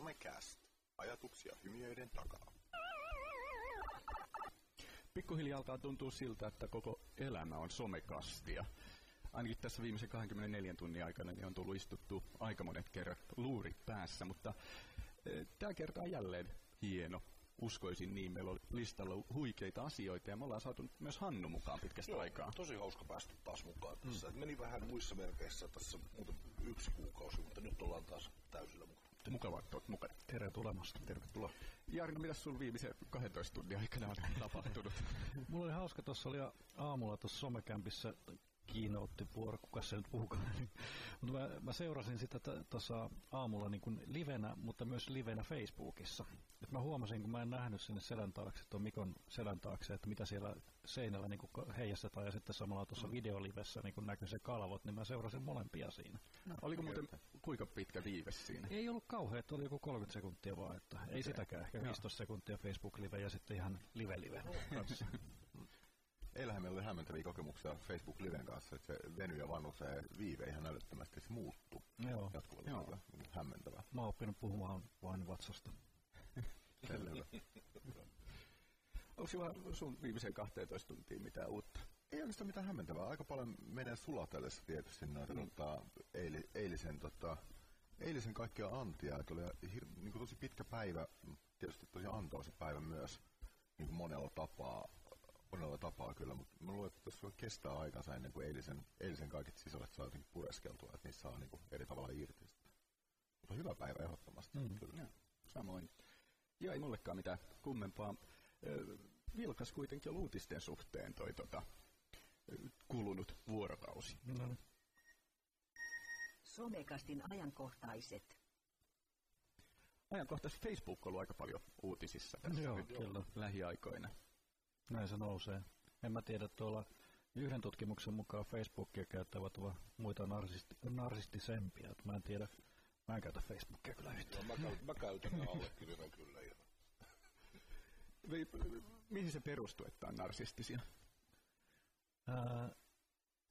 Somecast. Ajatuksia hymiöiden takaa. Pikkuhiljaa alkaa tuntua siltä, että koko elämä on somekastia. Ainakin tässä viimeisen 24 tunnin aikana niin on tullut istuttu aika monet kerrat luurit päässä, mutta e, tämä kerta on jälleen hieno. Uskoisin niin, meillä oli listalla huikeita asioita ja me ollaan saatu myös Hannu mukaan pitkästä Joo, aikaa. tosi hauska päästä taas mukaan tässä. Mm. Meni vähän muissa merkeissä tässä muuten yksi kuukausi, mutta nyt ollaan taas täysillä mukana. Mukavaa, että olet mukana. Tere tulemasta. Tervetuloa. Jarno, mitä sun viimeisen 12 tunnin aikana on tapahtunut? Mulla oli hauska, tuossa oli aamulla tuossa somekämpissä kiinoutti vuoro, kuka se nyt puhukaan. mutta mä, mä, seurasin sitä tuossa aamulla niin kuin livenä, mutta myös livenä Facebookissa. Mä huomasin, kun mä en nähnyt sinne selän taakse, tuon Mikon selän taakse, että mitä siellä seinällä niin kuin heijastetaan, ja sitten samalla tuossa mm. videolivessä niin näkyy se kalvot, niin mä seurasin molempia siinä. No, Oliko muuten kuinka pitkä viive siinä? Ei ollut kauhean, oli joku 30 sekuntia vaan, että okay. ei sitäkään, ehkä 15 sekuntia Facebook-live ja sitten ihan live-live kanssa. Eilähän meillä oli hämmentäviä kokemuksia Facebook Liven kanssa, että se veny ja vanhu se viive ihan älyttömästi, se muuttuu Joo. jatkuvasti. Joo. Hämmentävää. Mä oon oppinut puhumaan vain vatsasta. Selvä. Onko sulla sun viimeisen 12 tuntia mitään uutta? Ei oikeastaan mitään hämmentävää. Aika paljon menee sulatellessa tietysti noita mm. tota, eili, eilisen, tota, eilisen kaikkea antia. Et oli hir, niin tosi pitkä päivä, tietysti tosi antoisa päivä myös niin monella tapaa monella tapaa kyllä, mutta mä luulen, että tässä kestää aikansa ennen kuin eilisen, eilisen kaiket sisällöt saa jotenkin pureskeltua, että niissä saa niin eri tavalla irti. Mutta hyvä päivä ehdottomasti. Mm. Kyllä. Ja, samoin. Ja ei mullekaan mitään kummempaa. Vilkas kuitenkin on uutisten suhteen toi tota, kulunut vuorokausi. No. Somekastin ajankohtaiset. Ajankohtaiset Facebook on ollut aika paljon uutisissa tässä Joo, nyt kyllä. lähiaikoina. Näin se nousee. En mä tiedä, tuolla yhden tutkimuksen mukaan Facebookia käyttävät ovat muita narsisti, narsistisempia. Mä en tiedä, mä en käytä Facebookia kyllä yhtään. Mä, käytän, mä käytän ja allekirjoitan kyllä. Ja... Mihin se perustuu, että on narsistisia? Ää,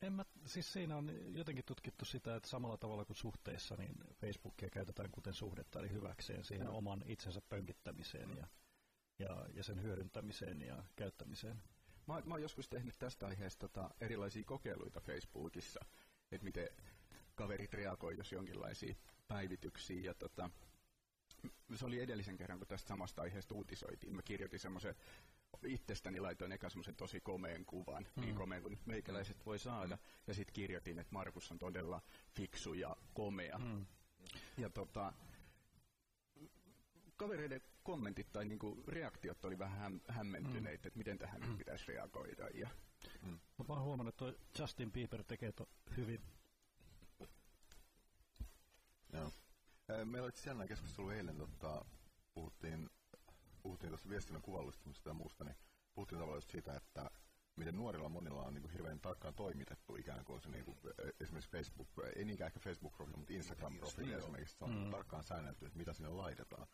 en mä, siis siinä on jotenkin tutkittu sitä, että samalla tavalla kuin suhteessa, niin Facebookia käytetään kuten suhdetta, eli hyväkseen siihen no. oman itsensä pönkittämiseen ja, ja, ja sen hyödyntämiseen ja käyttämiseen. Mä, mä oon joskus tehnyt tästä aiheesta tota, erilaisia kokeiluita Facebookissa, että miten kaverit reagoi, jos jonkinlaisia päivityksiä. Ja tota, se oli edellisen kerran, kun tästä samasta aiheesta uutisoitiin. Mä kirjoitin semmoisen, itsestäni laitoin eka semmoisen tosi komeen kuvan, mm. niin komeen kuin meikäläiset voi saada. Mm. Ja sitten kirjoitin, että Markus on todella fiksu ja komea. Mm. Ja tota, kavereiden kommentit tai niinku reaktiot oli vähän häm, hämmentyneitä, mm. että miten tähän mm. pitäisi reagoida. Ja, mm. Mä oon huomannut, että Justin Bieber tekee to hyvin. Joo. Meillä oli jännä keskustelu eilen, tota, puhuttiin, puhuttiin tuossa viestinnän kuvallistamisesta ja muusta, niin puhuttiin tavallaan siitä, että miten nuorilla monilla on niin kuin hirveän tarkkaan toimitettu ikään kuin se niin kuin, esimerkiksi Facebook, ei niinkään ehkä Facebook-profiili, mutta Instagram-profiili esimerkiksi, se on mm. tarkkaan säännelty, että mitä sinne laitetaan.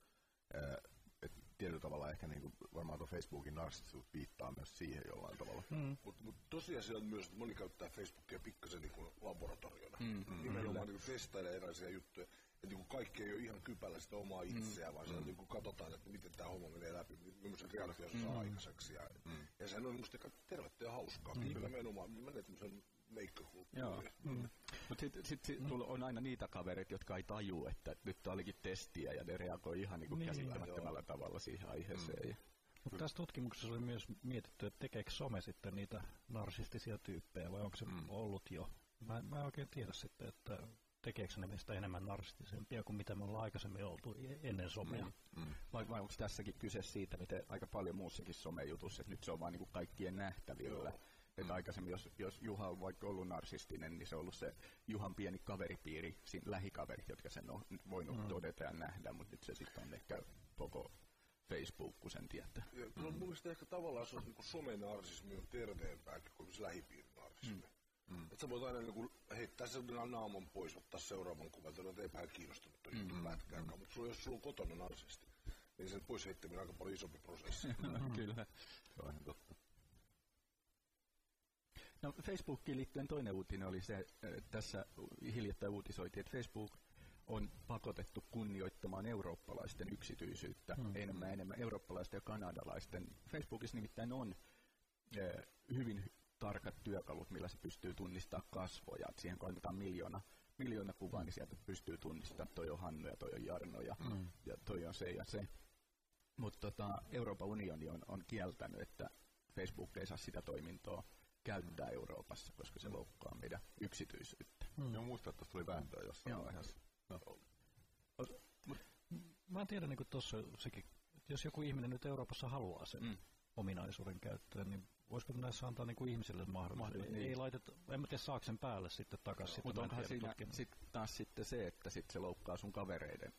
Et tietyllä tavalla ehkä niin kuin, varmaan tuo Facebookin narsistisuus viittaa myös siihen jollain tavalla. Mm. Mutta mut tosiasia on myös, että moni käyttää Facebookia pikkasen niin kuin laboratoriona. Mm. Mm. Nimenomaan niin testailee erilaisia juttuja että niin kaikki ei ole ihan kypällä sitä omaa itseään, mm. vaan siellä mm. niin katsotaan, että miten tämä homma menee läpi, millaisen reaktion se saa mm. aikaiseksi. Ja, mm. ja sehän on musta tervettä ja hauskaa. Mm. Nimenomaan, menee meikkakulttuuriin. Mm. Mutta sitten sit, sit, mm. on aina niitä kavereita, jotka ei taju, että nyt olikin testiä ja ne reagoi ihan niin niin, käsittämättömällä tavalla siihen aiheeseen. Mm. Mutta tässä tutkimuksessa oli myös mietitty, että tekeekö some sitten niitä narsistisia tyyppejä vai onko se mm. ollut jo. Mä, mä en oikein tiedä sitten, että tekeekö ne meistä enemmän narsistisempia kuin mitä me ollaan aikaisemmin oltu ennen somea. Mm, mm. Vai, vai onko tässäkin kyse siitä, miten aika paljon muussakin somejutussa, että nyt se on vaan niin kaikkien nähtävillä. Joo. Että mm. aikaisemmin, jos, jos Juha on vaikka ollut narsistinen, niin se on ollut se Juhan pieni kaveripiiri, siinä lähikaverit, jotka sen on voinut mm. todeta ja nähdä, mutta nyt se sitten on ehkä koko Facebook, kun sen tietää. Ja, mm. Mun mielestä ehkä tavallaan se on niin somenarsismi on terveempääkin kuin lähipiirinarsismi. Mm. Mm. Että sä voit aina niin heittää sen naaman pois, ottaa seuraavan kuvan, että ei vähän kiinnostunut toi mm. pätkääkään. Mutta jos sulla on kotona narsisti, niin sen pois heittäminen on aika paljon isompi prosessi. Kyllä. Se on totta. No Facebookiin liittyen toinen uutinen oli se, tässä hiljattain uutisoitiin, että Facebook on pakotettu kunnioittamaan eurooppalaisten yksityisyyttä mm. enemmän enemmän eurooppalaisten ja kanadalaisten. Facebookissa nimittäin on eh, hyvin tarkat työkalut, millä se pystyy tunnistamaan kasvoja. Et siihen kun annetaan miljoona, miljoona kuvaa, niin sieltä pystyy tunnistamaan, toi on Hannu ja toi on Jarno ja, mm. ja toi on se ja se. Mutta tota, Euroopan unioni on, on kieltänyt, että Facebook ei saa sitä toimintoa käyttää Euroopassa, koska se loukkaa meidän yksityisyyttä. Mm. Joo, muistan, että tuli vääntöä jossain Joo. vaiheessa. No. Mä en tiedä, niin tuossa sekin, jos joku ihminen nyt Euroopassa haluaa sen mm. ominaisuuden käyttöön, niin voisiko näissä antaa niin kuin ihmisille mahdollisuus? Niin. Ei laiteta, en mä tiedä saako sen päälle sitten takaisin. Mutta onhan siinä sit taas sitten se, että sit se loukkaa sun kavereiden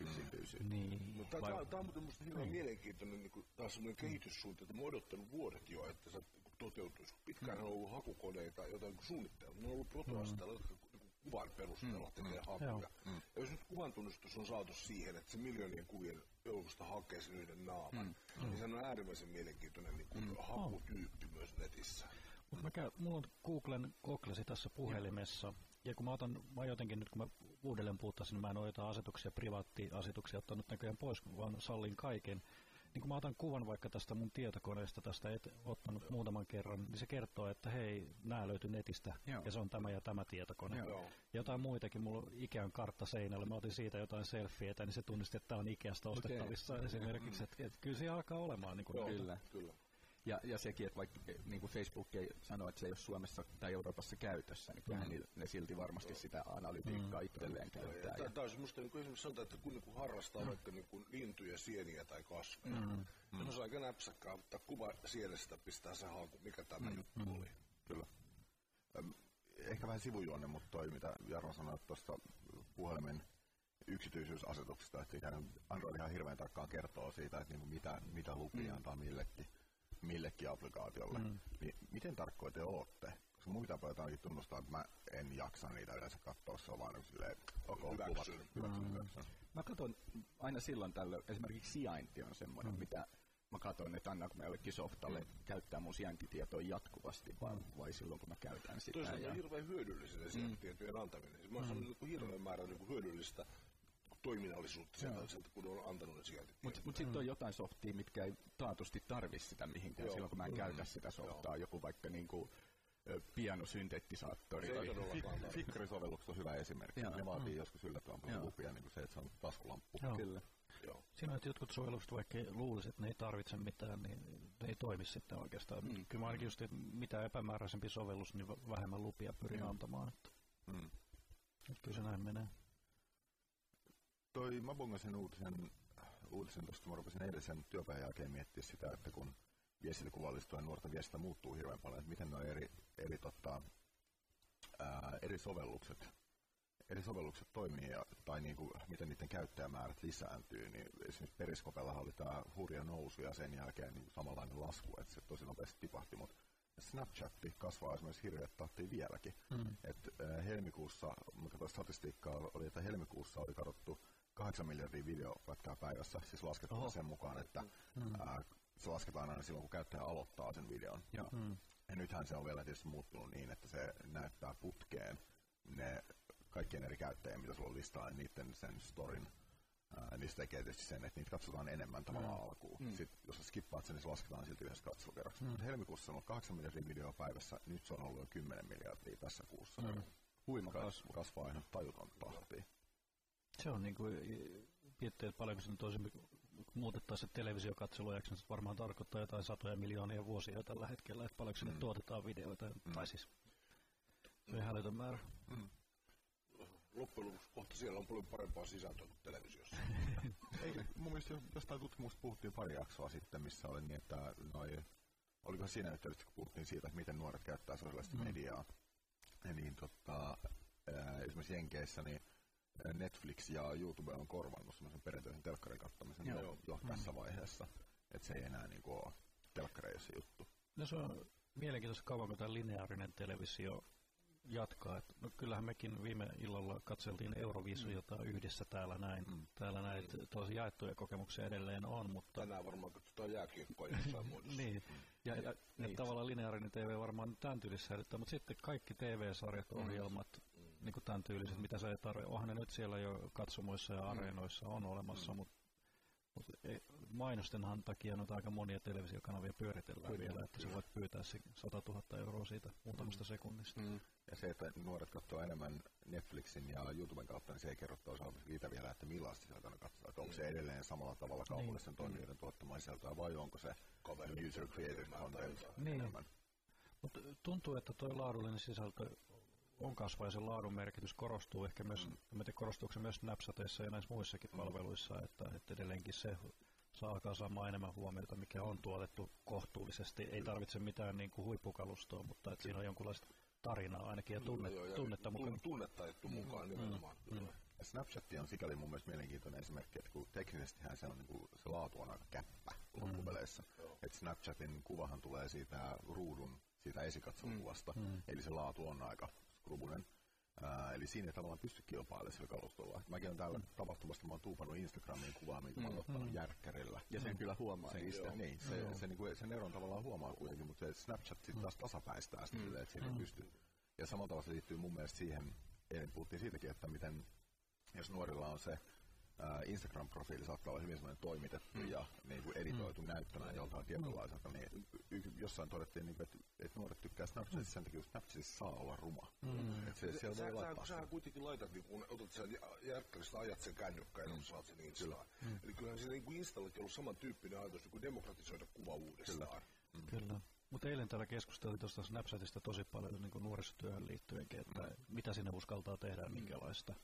yksityisyyttä. Niin. Mutta tämä, tämä on minusta hirveän niin. mielenkiintoinen niin kuin, taas kehityssuunta, että mä odottanut vuodet jo, että se toteutuisi. Pitkään mm. on ollut hakukoneita, joita on suunnitteilla. Ne on ollut protoastella, mm. jotka kuvan perusteella mm. tekee hakuja. Mm. Ja jos nyt kuvan tunnistus on saatu siihen, että se miljoonien kuvien joukosta hakee sen yhden naaman, mm. niin se on äärimmäisen mielenkiintoinen niin kuin mm. hakutyyppi myös netissä. Mut mä käyn, mulla on Googlen Googlesi tässä puhelimessa, ja kun mä otan, mä jotenkin nyt kun mä uudelleen puhuttaisin, niin mä en ole jotain asetuksia, privaattiasetuksia ottanut näköjään pois, vaan sallin kaiken niin kun mä otan kuvan vaikka tästä mun tietokoneesta, tästä et, ottanut muutaman kerran, niin se kertoo, että hei, nämä löytyy netistä, Joo. ja se on tämä ja tämä tietokone. Joo. Jotain muitakin, mulla on Ikean kartta seinällä, mä otin siitä jotain selfieitä, niin se tunnisti, että tämä on Ikeasta ostettavissa okay. esimerkiksi, että, että kyllä se alkaa olemaan. Niin kuin Joo, kyllä, kyllä. Ja, ja sekin, että vaikka niin kuin Facebook ei sano, että se ei ole Suomessa tai Euroopassa käytössä, niin kyllähän mm. ne silti varmasti sitä analytiikkaa mm. itselleen käyttää. Tämä on semmoista, niin kuin esimerkiksi sanotaan, että kun niin harrastaa mm. vaikka niin kuin lintuja, sieniä tai kasveja, mm. niin on aika näpsäkkää ottaa kuva sielestä, pistää se haaku, mikä tämä mm. juttu oli. Kyllä. Ehkä vähän sivujuonne, mutta toi, mitä Jarno sanoi tuosta puhelimen yksityisyysasetuksesta, että Android ihan hirveän tarkkaan kertoo siitä, että niin mitä, mitä lupia mm. antaa millekin millekin applikaatiolle, mm. niin miten tarkkoja te olette? Koska mun pitää jotain tunnustaa, että mä en jaksa niitä yleensä katsoa, se on vaan niin silleen, okay, hyväksyn, hyväksyn, mm. hyväksyn. Mä katson aina silloin tällöin, esimerkiksi sijainti on semmoinen, mm. mitä mä katson, että annaanko mä jollekin softalle mm. käyttää mun sijaintitietoa jatkuvasti, vai, mm. vai silloin kun mä käytän sitä. Toisaalta ja... on hirveän hyödyllistä mm. sijaintitietojen antaminen. Mä oon mm. niin hirveän määrä niin hyödyllistä toiminnallisuutta sieltä, sieltä, kun on antanut ne sijaintitiedot. Mutta mut sitten on jotain softia, mitkä ei taatusti tarvi sitä mihinkään Joo. silloin, kun mä en mm. käytä sitä softaa. Joo. Joku vaikka niinku, pianosyntetisaattori. Fikkari-sovellukset on hyvä esimerkki. Joo. Ne vaatii mm. joskus yllättävän paljon lupia, niin kuin se, että se on taskulamppu. Joo. Kyllä. Joo. Siinä on, että jotkut sovellukset, vaikka luulisi, että ne ei tarvitse mitään, niin ne ei toimi sitten oikeastaan. Mm. Kyllä mä ainakin just, että mitä epämääräisempi sovellus, niin vähemmän lupia pyrin mm. antamaan. Että. Mm. Kyllä se näin menee toi, mä bongasin uutisen, uutisen tuosta, mä rupesin edellisen työpäivän jälkeen miettiä sitä, että kun viestintäkuvallistua ja nuorten viestintä muuttuu hirveän paljon, että miten nuo eri, eri, tota, ää, eri sovellukset eri sovellukset toimii ja, tai niin kuin, miten niiden käyttäjämäärät lisääntyy, niin esimerkiksi Periskopella oli tämä hurja nousu ja sen jälkeen niin samanlainen lasku, että se tosi nopeasti tipahti, mutta Snapchatti kasvaa esimerkiksi hirveät tahtiin vieläkin. Mm. Et, äh, helmikuussa, katsoin statistiikkaa, oli, että helmikuussa oli katsottu 8 miljardia videopätkää päivässä, siis laskettuna Oho. sen mukaan, että mm. ää, se lasketaan aina silloin, kun käyttäjä aloittaa sen videon. Ja, mm. ja nythän se on vielä tietysti muuttunut niin, että se näyttää putkeen ne kaikkien eri käyttäjien, mitä sulla on listaa, niin niiden sen storin Ää, niin se tekee tietysti sen, että niitä katsotaan enemmän tavallaan mm. alkuun. Mm. Sitten, jos sä skippaat sen, niin se lasketaan silti yhdessä katselukerroksessa. Mm. Helmikuussa on ollut 8 miljardia videoa päivässä, nyt se on ollut jo 10 miljardia tässä kuussa. Mm. Huima kasvu. Kasvaa ihan tajuton tahtiin. Se on niin kuin, miettii, että paljonko se nyt olisi muutettaisiin televisiokatselujaksi, niin se varmaan tarkoittaa jotain satoja miljoonia vuosia tällä hetkellä, että paljonko sinne mm. tuotetaan videoita, mm. tai siis se on hälytön määrä. Mm. Loppujen lopuksi kohta siellä on paljon parempaa sisältöä kuin televisiossa. Ei, mun mielestä jostain tutkimusta puhuttiin pari jaksoa sitten, missä oli niin, että noi, oliko siinä yhteydessä, kun puhuttiin siitä, että miten nuoret käyttää sosiaalista mm. mediaa, ja niin tota, ää, esimerkiksi Jenkeissä, niin Netflix ja YouTube on korvannut semmoisen perinteisen telkkarin kattamisen Joo. jo, jo mm. tässä vaiheessa, että se ei enää niin kuin ole telkkareissa juttu. No se on mielenkiintoista kauanko tämä lineaarinen televisio jatkaa. Et, no kyllähän mekin viime illalla katseltiin Euroviisujota mm. yhdessä täällä näin. Mm. Täällä mm. tosi jaettuja kokemuksia edelleen on, mutta... Tänään varmaan katsotaan jääkiekkoa jossain muodossa. niin. Ja, ja, niin. tavallaan lineaarinen TV varmaan tämän tyylissä mutta sitten kaikki TV-sarjat, ohjelmat, mm niin kuin tämän tyyliset, mitä se ei tarvitse. Onhan ne nyt siellä jo katsomoissa ja areenoissa on olemassa, mm. mutta mut mainostenhan takia nyt aika monia televisiokanavia pyöritellään Kyllä. vielä, että sä voit pyytää 100 000 euroa siitä muutamasta mm. sekunnista. Mm. Ja se, että nuoret katsoo enemmän Netflixin ja YouTuben kautta, niin se ei kerro toisaalta siitä vielä, että millaista sisältöä ne katsoo. Että onko se edelleen samalla tavalla kaupallisten niin. toimijoiden tuottamaa sisältöä vai onko se user created content niin. enemmän. Mutta tuntuu, että tuo laadullinen sisältö on kasvaa ja sen laadun merkitys korostuu ehkä myös, mm. en tiedä korostuuko se myös Snapchatissa ja näissä muissakin mm. palveluissa, että, että edelleenkin se saa kasaamaan enemmän huomiota, mikä on tuotettu kohtuullisesti. Ei tarvitse mitään niin kuin huippukalustoa, mutta että siinä on jonkunlaista tarinaa ainakin ja, tunne, joo, ja tunnetta mukaan. Tunnetta ettu mukaan mm, nimenomaan. Mm, mm. Snapchat on sikäli mun mielestä mielenkiintoinen esimerkki, että kun teknisesti se, on, niin kuin, se laatu on aika käppä loppupeleissä. Mm. Että Snapchatin kuvahan tulee siitä ruudun, siitä esikatsokuvasta, mm. mm. eli se laatu on aika skrubunen. Ää, eli siinä ei tavallaan pysty kilpailemaan sillä kalustolla. Mäkin olen täällä mm. tapahtumasta, mä oon tuupannut Instagramiin kuvaa, minkä mä oon ottanut mm. järkkärillä. Ja sen mm. kyllä huomaa sen, niistä. Niin, se, mm. se, se, niin sen eron tavallaan huomaa kuitenkin, mutta se Snapchat sitten taas tasapäistää sitä, mm. että siinä mm. ei pysty. Ja samalla tavalla se liittyy mun mielestä siihen, eilen puhuttiin siitäkin, että miten, jos nuorilla on se Instagram-profiili saattaa olla hyvin sellainen toimitettu mm. ja niin kuin editoitu mm. näyttämään joltain tietynlaiselta, niin y- jossain todettiin, niin kuin, että, että nuoret tykkää Snapchatissa sen takia, että Snapchatissa saa olla ruma. Mm. Että se, se, siellä voi sä, laittaa sä, kuitenkin laitat, niin kun otat sen järkkäristä, ajat sen kännykkäin ja mm. saat sen Instaan. Mm. Eli kyllähän siinä niin Installakin ollut samantyyppinen ajatus, niin kuin demokratisoida kuva uudestaan. Kyllä. Mm. Kyllä. Mutta eilen täällä keskusteltiin tuosta Snapchatista tosi paljon niin nuorisotyöhön liittyenkin, että mm. mitä sinne uskaltaa tehdä ja minkälaista.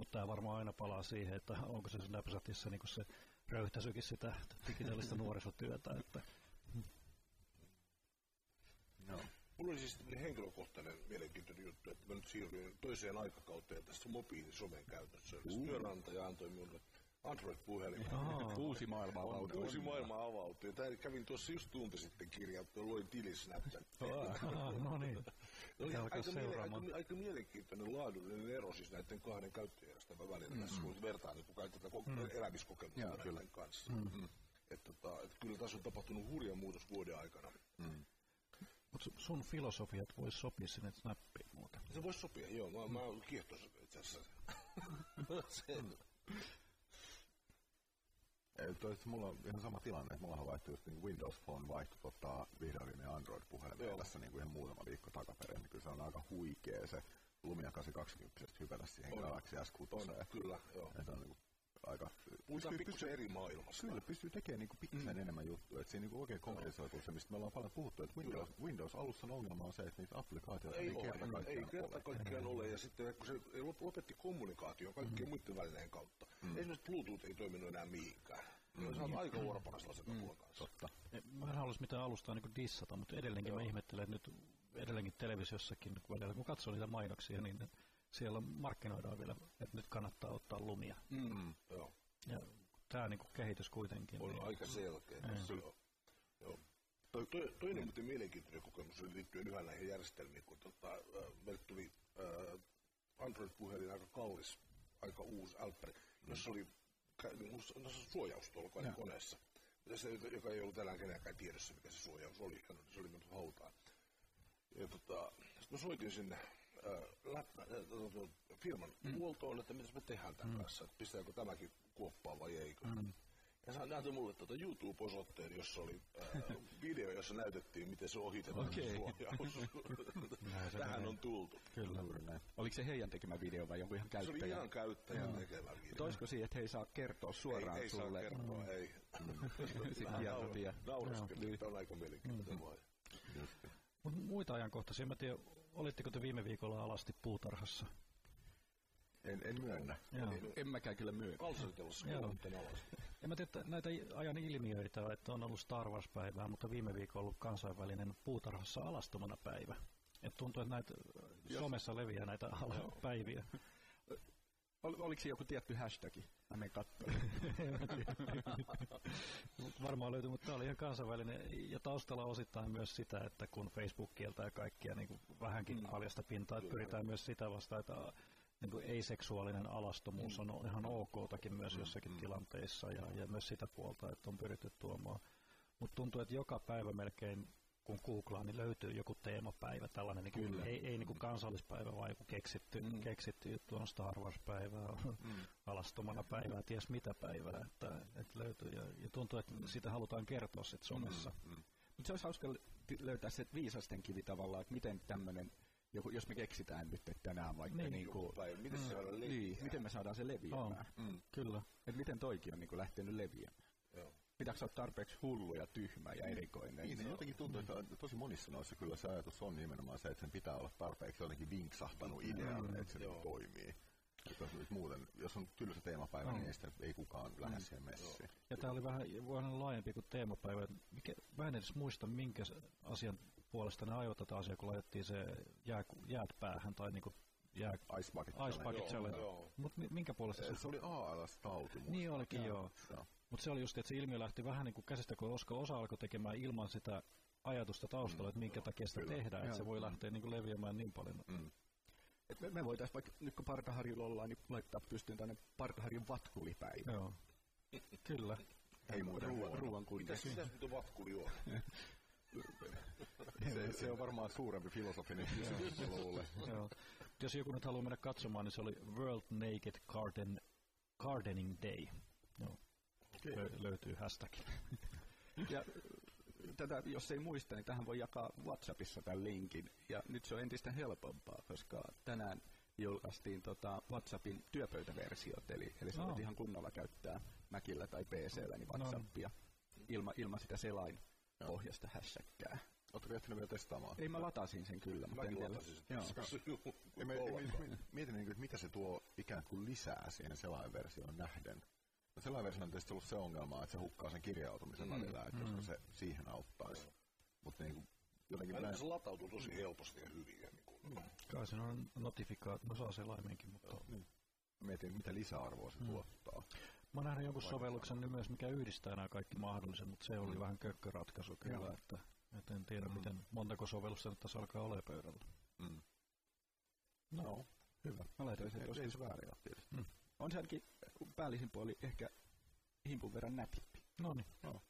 Mutta tämä varmaan aina palaa siihen, että onko se Snapchatissa niin se röyhtäisykin sitä digitaalista nuorisotyötä. Että. No. Mulla oli siis henkilökohtainen mielenkiintoinen juttu, että mä nyt siirryin toiseen aikakauteen tässä mobiilisomen käytössä. Uh. Työnantaja antoi minulle Android-puhelin. Uusi maailma avautui. Uusi maailma avautui. Tämä kävin tuossa just tunti sitten kirjattu, loin tilin Snapchattiin. no niin. Oli aika, miele- aika, aika, mielenkiintoinen laadullinen ero siis näiden kahden käyttöjärjestelmän välillä mm. tässä, kun vertaa niin kun käytetään mm. elämiskokemusta näiden kanssa. Mm. Mm. Että, tota, että kyllä tässä on tapahtunut hurja muutos vuoden aikana. Mm. Mutta sun filosofiat voisi sopia sinne snappiin muuten. Se voisi sopia, joo. Mä, mm. mä oon kiehtoisa itse asiassa. Toista mulla on ihan sama tilanne, että mulla on vaihtu just niin Windows Phone vaihtu tota, vihdoin Android-puhelimeen tässä niin kuin ihan muutama viikko takaperin, niin kyllä se on aika huikea se Lumia 820 hypätä siihen on. Galaxy S6. On, kyllä, joo. Ja se on niin kuin aika... Puhutaan pikkusen eri maailmassa. Kyllä, pystyy tekemään niin pikkusen mm. enemmän juttuja. Että siinä niin oikein konkretisoituu se, mistä me ollaan paljon puhuttu, että Windows, Windows alussa ongelma on se, että niitä applikaatioita ei, ei kerta kaikkiaan Ei kerta kaikkiaan ole. Ja sitten kun se lopetti kommunikaation kaikkien mm. muiden välineen kautta. Mm. Esimerkiksi Bluetooth ei toiminut enää mihinkään. Mm. Se on aika orpana sellaisen mm. kanssa. Totta. Mä en halus mitään alustaa niin dissata, mutta edelleenkin Joo. mä ihmettelen, että nyt edelleenkin televisiossakin, kun, kun katsoo niitä mainoksia, niin siellä markkinoidaan vielä, että nyt kannattaa ottaa lumia. Mm. Joo. Ja tämä niin kuin kehitys kuitenkin. On niin, aika selkeä. Joo. Joo. To, to, toinen muuten mielenkiintoinen kokemus oli liittyen yhä näihin järjestelmiin, kun tota, meille tuli äh, Android-puhelin aika kallis, aika uusi Alperi, jossa oli niin suojaus tuolla kone- koneessa. Se, joka ei ollut tänään kenenkään tiedossa, mikä se suojaus oli. Se oli mennyt hautaan. Ja tota, sitten mä soitin sinne firman mm. huoltoon, että mitä me tehdään tämän mm. kanssa, että pistääkö tämäkin kuoppaa vai eikö. Mm. Ja sä näytät mulle tuota YouTube-osoitteen, jossa oli äh, video, jossa näytettiin, miten se ohitetaan okay. suojaus. Tähän on tultu. Kyllä. Oliko se heidän tekemä video vai jonkun ihan käyttäjä? Se oli ihan käyttäjän tekemä video. Toisko siihen, että he ei saa kertoa suoraan ei, ei sulle? Ei saa kertoa, mm. ei. Sitten kieltotia. Nauraskelin, tämä on aika mielenkiintoinen mm. Mutta muita ajankohtaisia, mä tiedän, olitteko te viime viikolla alasti puutarhassa? En, en myönnä. Joo. En, en mäkään kyllä myönnä. Kalsaritelossa alas. Ja mä tiedän, että näitä ajan ilmiöitä, että on ollut Star Wars-päivää, mutta viime viikolla on ollut kansainvälinen puutarhassa alastomana päivä. Et tuntuu, että näitä somessa leviää näitä päiviä. Ol, oliko joku tietty hashtagi? Mä menen katsomaan. Varmaan löytyy, mutta tämä oli ihan kansainvälinen. Ja taustalla osittain myös sitä, että kun Facebook kieltää kaikkia niin kuin vähänkin mm. paljasta pintaa, että pyritään myös sitä vastaan, että niin ei-seksuaalinen alastomuus mm. on ihan ok-takin myös mm. jossakin mm. tilanteissa ja, ja myös sitä puolta, että on pyritty tuomaan. Mutta tuntuu, että joka päivä melkein kun googlaa, niin löytyy joku teemapäivä, tällainen niin kuin, ei, ei niin kuin kansallispäivä, vaan joku keksitty, mm. keksitty juttu on Star Wars-päivää, mm. alastomana päivää, ties mitä päivää, että, että löytyy. Ja, ja tuntuu, että sitä halutaan kertoa sitten somessa. Mm. Mm. Mutta se olisi hauska löytää se viisasten kivi tavallaan, että miten tämmöinen joku, jos me keksitään nyt, että tänään vaikka niin, niin kuin, päivä, miten, mm, se niin, miten me saadaan se leviämään. Oh, mm. Kyllä. Et miten toikin on niin kuin lähtenyt leviämään. Pitääkö olla tarpeeksi hullu ja tyhmä ja erikoinen? Niin, niin jotenkin tuntuu, että tosi monissa noissa kyllä se ajatus on nimenomaan se, että sen pitää olla tarpeeksi jotenkin vinksahtanut idea, mm, että se joo. toimii. Että jos, muuten, jos on tylsä teemapäivä, mm. niin ei, sitä, ei kukaan lähde mm. siihen messiin. Ja tämä oli vähän, vähän laajempi kuin teemapäivä. Mikä, mä en edes muista, minkä asian puolesta ne ajoi tätä asiaa, kun laitettiin se jää, jäät päähän tai niinku jää... Ice Bucket Ice Bucket Challenge. Mutta minkä puolesta se... Se oli ALS-tauti. Niin olikin, joo. joo. Mutta se oli just, että se ilmiö lähti vähän niin kuin käsistä, kun osa, osa alkoi tekemään ilman sitä ajatusta taustalla, mm, että minkä takia sitä kyllä. tehdään, että se voi lähteä niin kuin leviämään niin paljon. Mm. Et me, me voitaisiin vaikka nyt kun Partaharjulla ollaan, niin laittaa pystyyn tänne Partaharjun vatkulipäivä. Joo, kyllä. Ei muuta ruoan, ruoan kuin Mitäs sitä nyt vatkuli on? se, se on varmaan suurempi filosofinen kysymys, luulen. Jos joku nyt haluaa mennä katsomaan, niin se oli World Naked Garden, Gardening Day. Lö- löytyy hashtag. ja tätä, jos ei muista, niin tähän voi jakaa WhatsAppissa tämän linkin. Ja nyt se on entistä helpompaa, koska tänään julkaistiin tota WhatsAppin työpöytäversiot, eli, eli sä oh. ihan kunnolla käyttää Macillä tai PCllä niin WhatsAppia no. ilman ilma sitä selain pohjasta hässäkkää. Oletko ehtinyt vielä testaamaan? Ei, mä latasin sen kyllä. Mä latasin sen. Mietin, niin että mitä se tuo ikään kuin lisää siihen selainversioon nähden. No selainversioon on tietysti ollut se ongelma, että se hukkaa sen kirjautumisen mm. välillä, että mm. se siihen auttaisi. Mutta niin kuin, jotenkin... Välillä se latautuu tosi helposti ja hyvin. Ja niin kuin. Mm. Kai siinä on notifikaat, no saa selaimenkin, mutta... Joo. Niin. Mietin, mitä lisäarvoa se mm. tuottaa. Mä oon nähnyt jonkun sovelluksen niin myös, mikä yhdistää nämä kaikki mahdolliset, mutta se oli mm. vähän kökköratkaisu kyllä, että, että en tiedä, mm. miten montako sovellusta nyt tässä alkaa olla pöydällä. Mm. No, no, hyvä. Mä sen tuossa. Ei se väärin tietysti. Mm. On se ainakin päällisin puoli ehkä himpun verran nätimpi. No niin. No.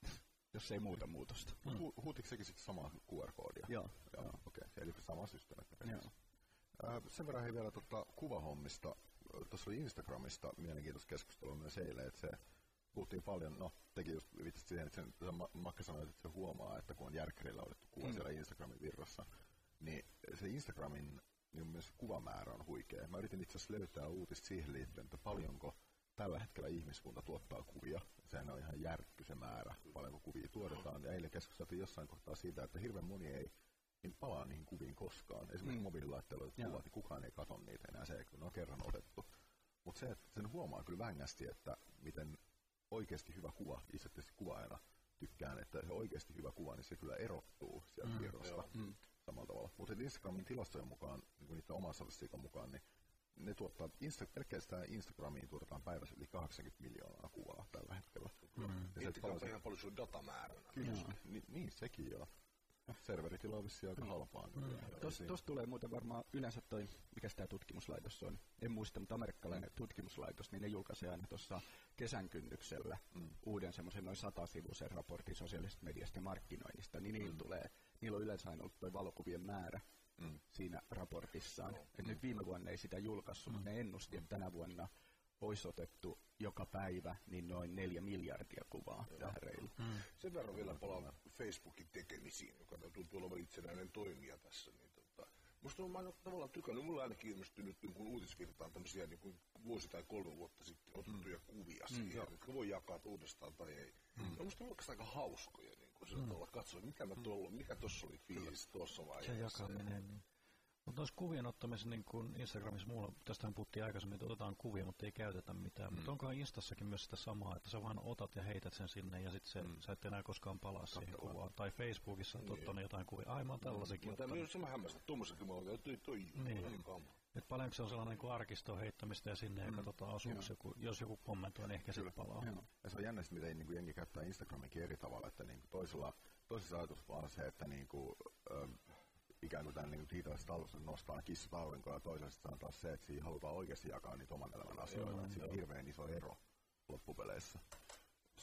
Jos ei muuta muutosta. Mm. Hu- huutiko sekin sitten samaa QR-koodia? Joo. Joo, okei. Okay. Eli sama systeemi. Joo. Äh, sen verran hei vielä tota kuvahommista tuossa oli Instagramista mielenkiintoista keskustelua myös eilen, että se puhuttiin paljon, no teki just vitsit siihen, että sen, Makke sanoi, että se huomaa, että kun on järkkärillä otettu kuva mm. siellä Instagramin virrassa, niin se Instagramin niin myös kuvamäärä on huikea. Mä yritin itse asiassa löytää uutista siihen liittyen, että paljonko tällä hetkellä ihmiskunta tuottaa kuvia. Sehän on ihan järkky se määrä, paljonko kuvia tuotetaan. Ja eilen keskusteltiin jossain kohtaa siitä, että hirveän moni ei niin palaa niihin kuviin koskaan. Esimerkiksi mm. mobiililaitteilla kuvat, niin kukaan ei katso niitä enää se, kun ne on kerran otettu. Mutta se, että sen huomaa kyllä vängästi, että miten oikeasti hyvä kuva, itse tietysti kuvaajana tykkään, että se oikeasti hyvä kuva, niin se kyllä erottuu sieltä mm, virrosta mm. samalla tavalla. Mutta Instagramin tilastojen mukaan, niin niiden oman statistiikan mukaan, niin ne tuottaa, Insta, pelkästään Instagramiin tuotetaan päivässä yli 80 miljoonaa kuvaa tällä hetkellä. Mm. Ja se on ihan paljon sun datamääränä. Kyllä, niin, niin, sekin joo serveritila on vissiin aika halpaa. Mm. Tuossa tulee muuten varmaan yleensä toi, mikä tämä tutkimuslaitos on, en muista, mutta amerikkalainen mm. tutkimuslaitos, niin ne julkaisee aina tuossa kesän kynnyksellä mm. uuden semmoisen noin satasivuisen raportin sosiaalisesta mediasta ja markkinoinnista, niin niillä mm. tulee, niillä on yleensä aina ollut toi valokuvien määrä mm. siinä raportissaan. No. Et mm. nyt viime vuonna ei sitä julkaissut, mm. mutta ne ennusti, että tänä vuonna olisi otettu joka päivä niin noin neljä miljardia kuvaa tähän reilu. Mm. Sen verran vielä palaan Facebookin tekemisiin, joka tuntuu olevan itsenäinen toimija tässä. Niin tota, musta on aina tavallaan tykännyt, mulla on ainakin ilmestynyt niin kuin uutisvirtaan tämmöisiä niin kuin vuosi tai kolme vuotta sitten otettuja mm. kuvia mm, siihen, mm, jotka voi jakaa uudestaan tai ei. Mm. Ja musta on aika hauskoja kuin mm. katsoa, mikä mä tuolla, mikä tuossa oli fiilis tuossa vaiheessa. Se jakaminen, niin. Mutta noissa kuvien ottamisessa, niin kuin Instagramissa muulla, tästähän puhuttiin aikaisemmin, että otetaan kuvia, mutta ei käytetä mitään. Mm. Mutta onkohan Instassakin myös sitä samaa, että sä vaan otat ja heität sen sinne ja sitten mm. sä et enää koskaan palaa Totta siihen kuvaan. Tai Facebookissa on niin. ottanut jotain kuvia. Ai mä oon tällaisenkin Mutta myös sama hämmästä, tuommoisenkin mä oon toi, toi, niin. Et paljonko se on sellainen niin arkisto heittämistä ja sinne mm. ja katsotaan osuuko joku, jos joku kommentoi, niin ehkä se palaa. Joo. Ja se on jännä, miten niin kuin jengi käyttää Instagraminkin eri tavalla, että niin kuin toisella, toisessa ajatus vaan se, että niin kuin, ikään kuin tämän niin hiitaista nostaa kissat aurinkoa ja toisesta on taas se, että siinä halutaan oikeasti jakaa niitä oman elämän asioita. Joo, siinä on hirveän iso ero loppupeleissä.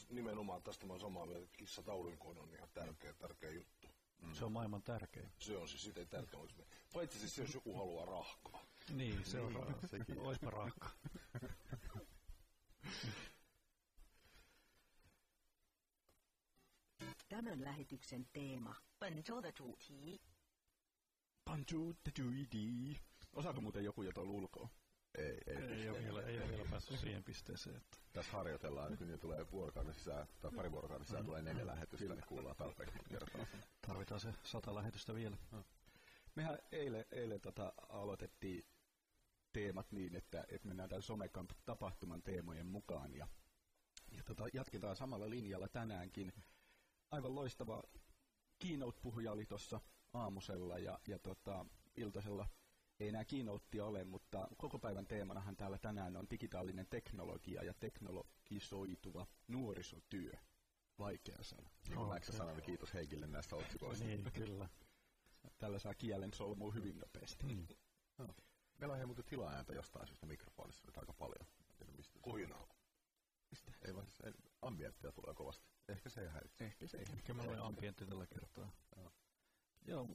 Nimenomaan tästä mä oon samaa mieltä, että kissat aurinkoon on ihan tärkeä, tärkeä juttu. Mm. Se on maailman tärkein. Se on siis sitä tärkein. Paitsi siis se, jos joku haluaa rahkaa. Niin, se on niin, sekin. Oispa rahka. Tämän lähetyksen teema. 本 Osaako muuten joku jo tuolla ulkoa? Ei, ei, ei, ei, ole vielä, ei ole vielä päässyt siihen pisteeseen. Että. Tässä harjoitellaan, kun niin tulee vuorokauden sisään, tai pari vuorokauden sisään tulee neljä mm. lähetystä, Sillä. niin kuullaan tarpeeksi kertaa. Tarvitaan se sata lähetystä vielä. Mm. Mehän eilen, eilen tota, aloitettiin teemat niin, että, että mennään tämän somekamp tapahtuman teemojen mukaan. Ja, ja tota, jatketaan samalla linjalla tänäänkin. Aivan loistava keynote-puhuja oli tuossa aamusella ja, ja tota, iltasella ei enää keynotea ole, mutta koko päivän teemanahan täällä tänään on digitaalinen teknologia ja teknologisoituva nuorisotyö. Vaikea sana. Kuin okay. sanoi, kiitos Heikille näistä otsikoista. niin, kyllä. Tällä saa kielen solmua hyvin nopeasti. Mm. No. Meillä on muuten tilaajanta jostain syystä mikrofonissa nyt aika paljon. Mistä Kuinaa. Mistä? Ei vaan siis ambienttia tulee kovasti. Ehkä se ei häiritse. Ehkä se ei. Ehkä meillä on ambientti tällä kertaa. Joo. Joo,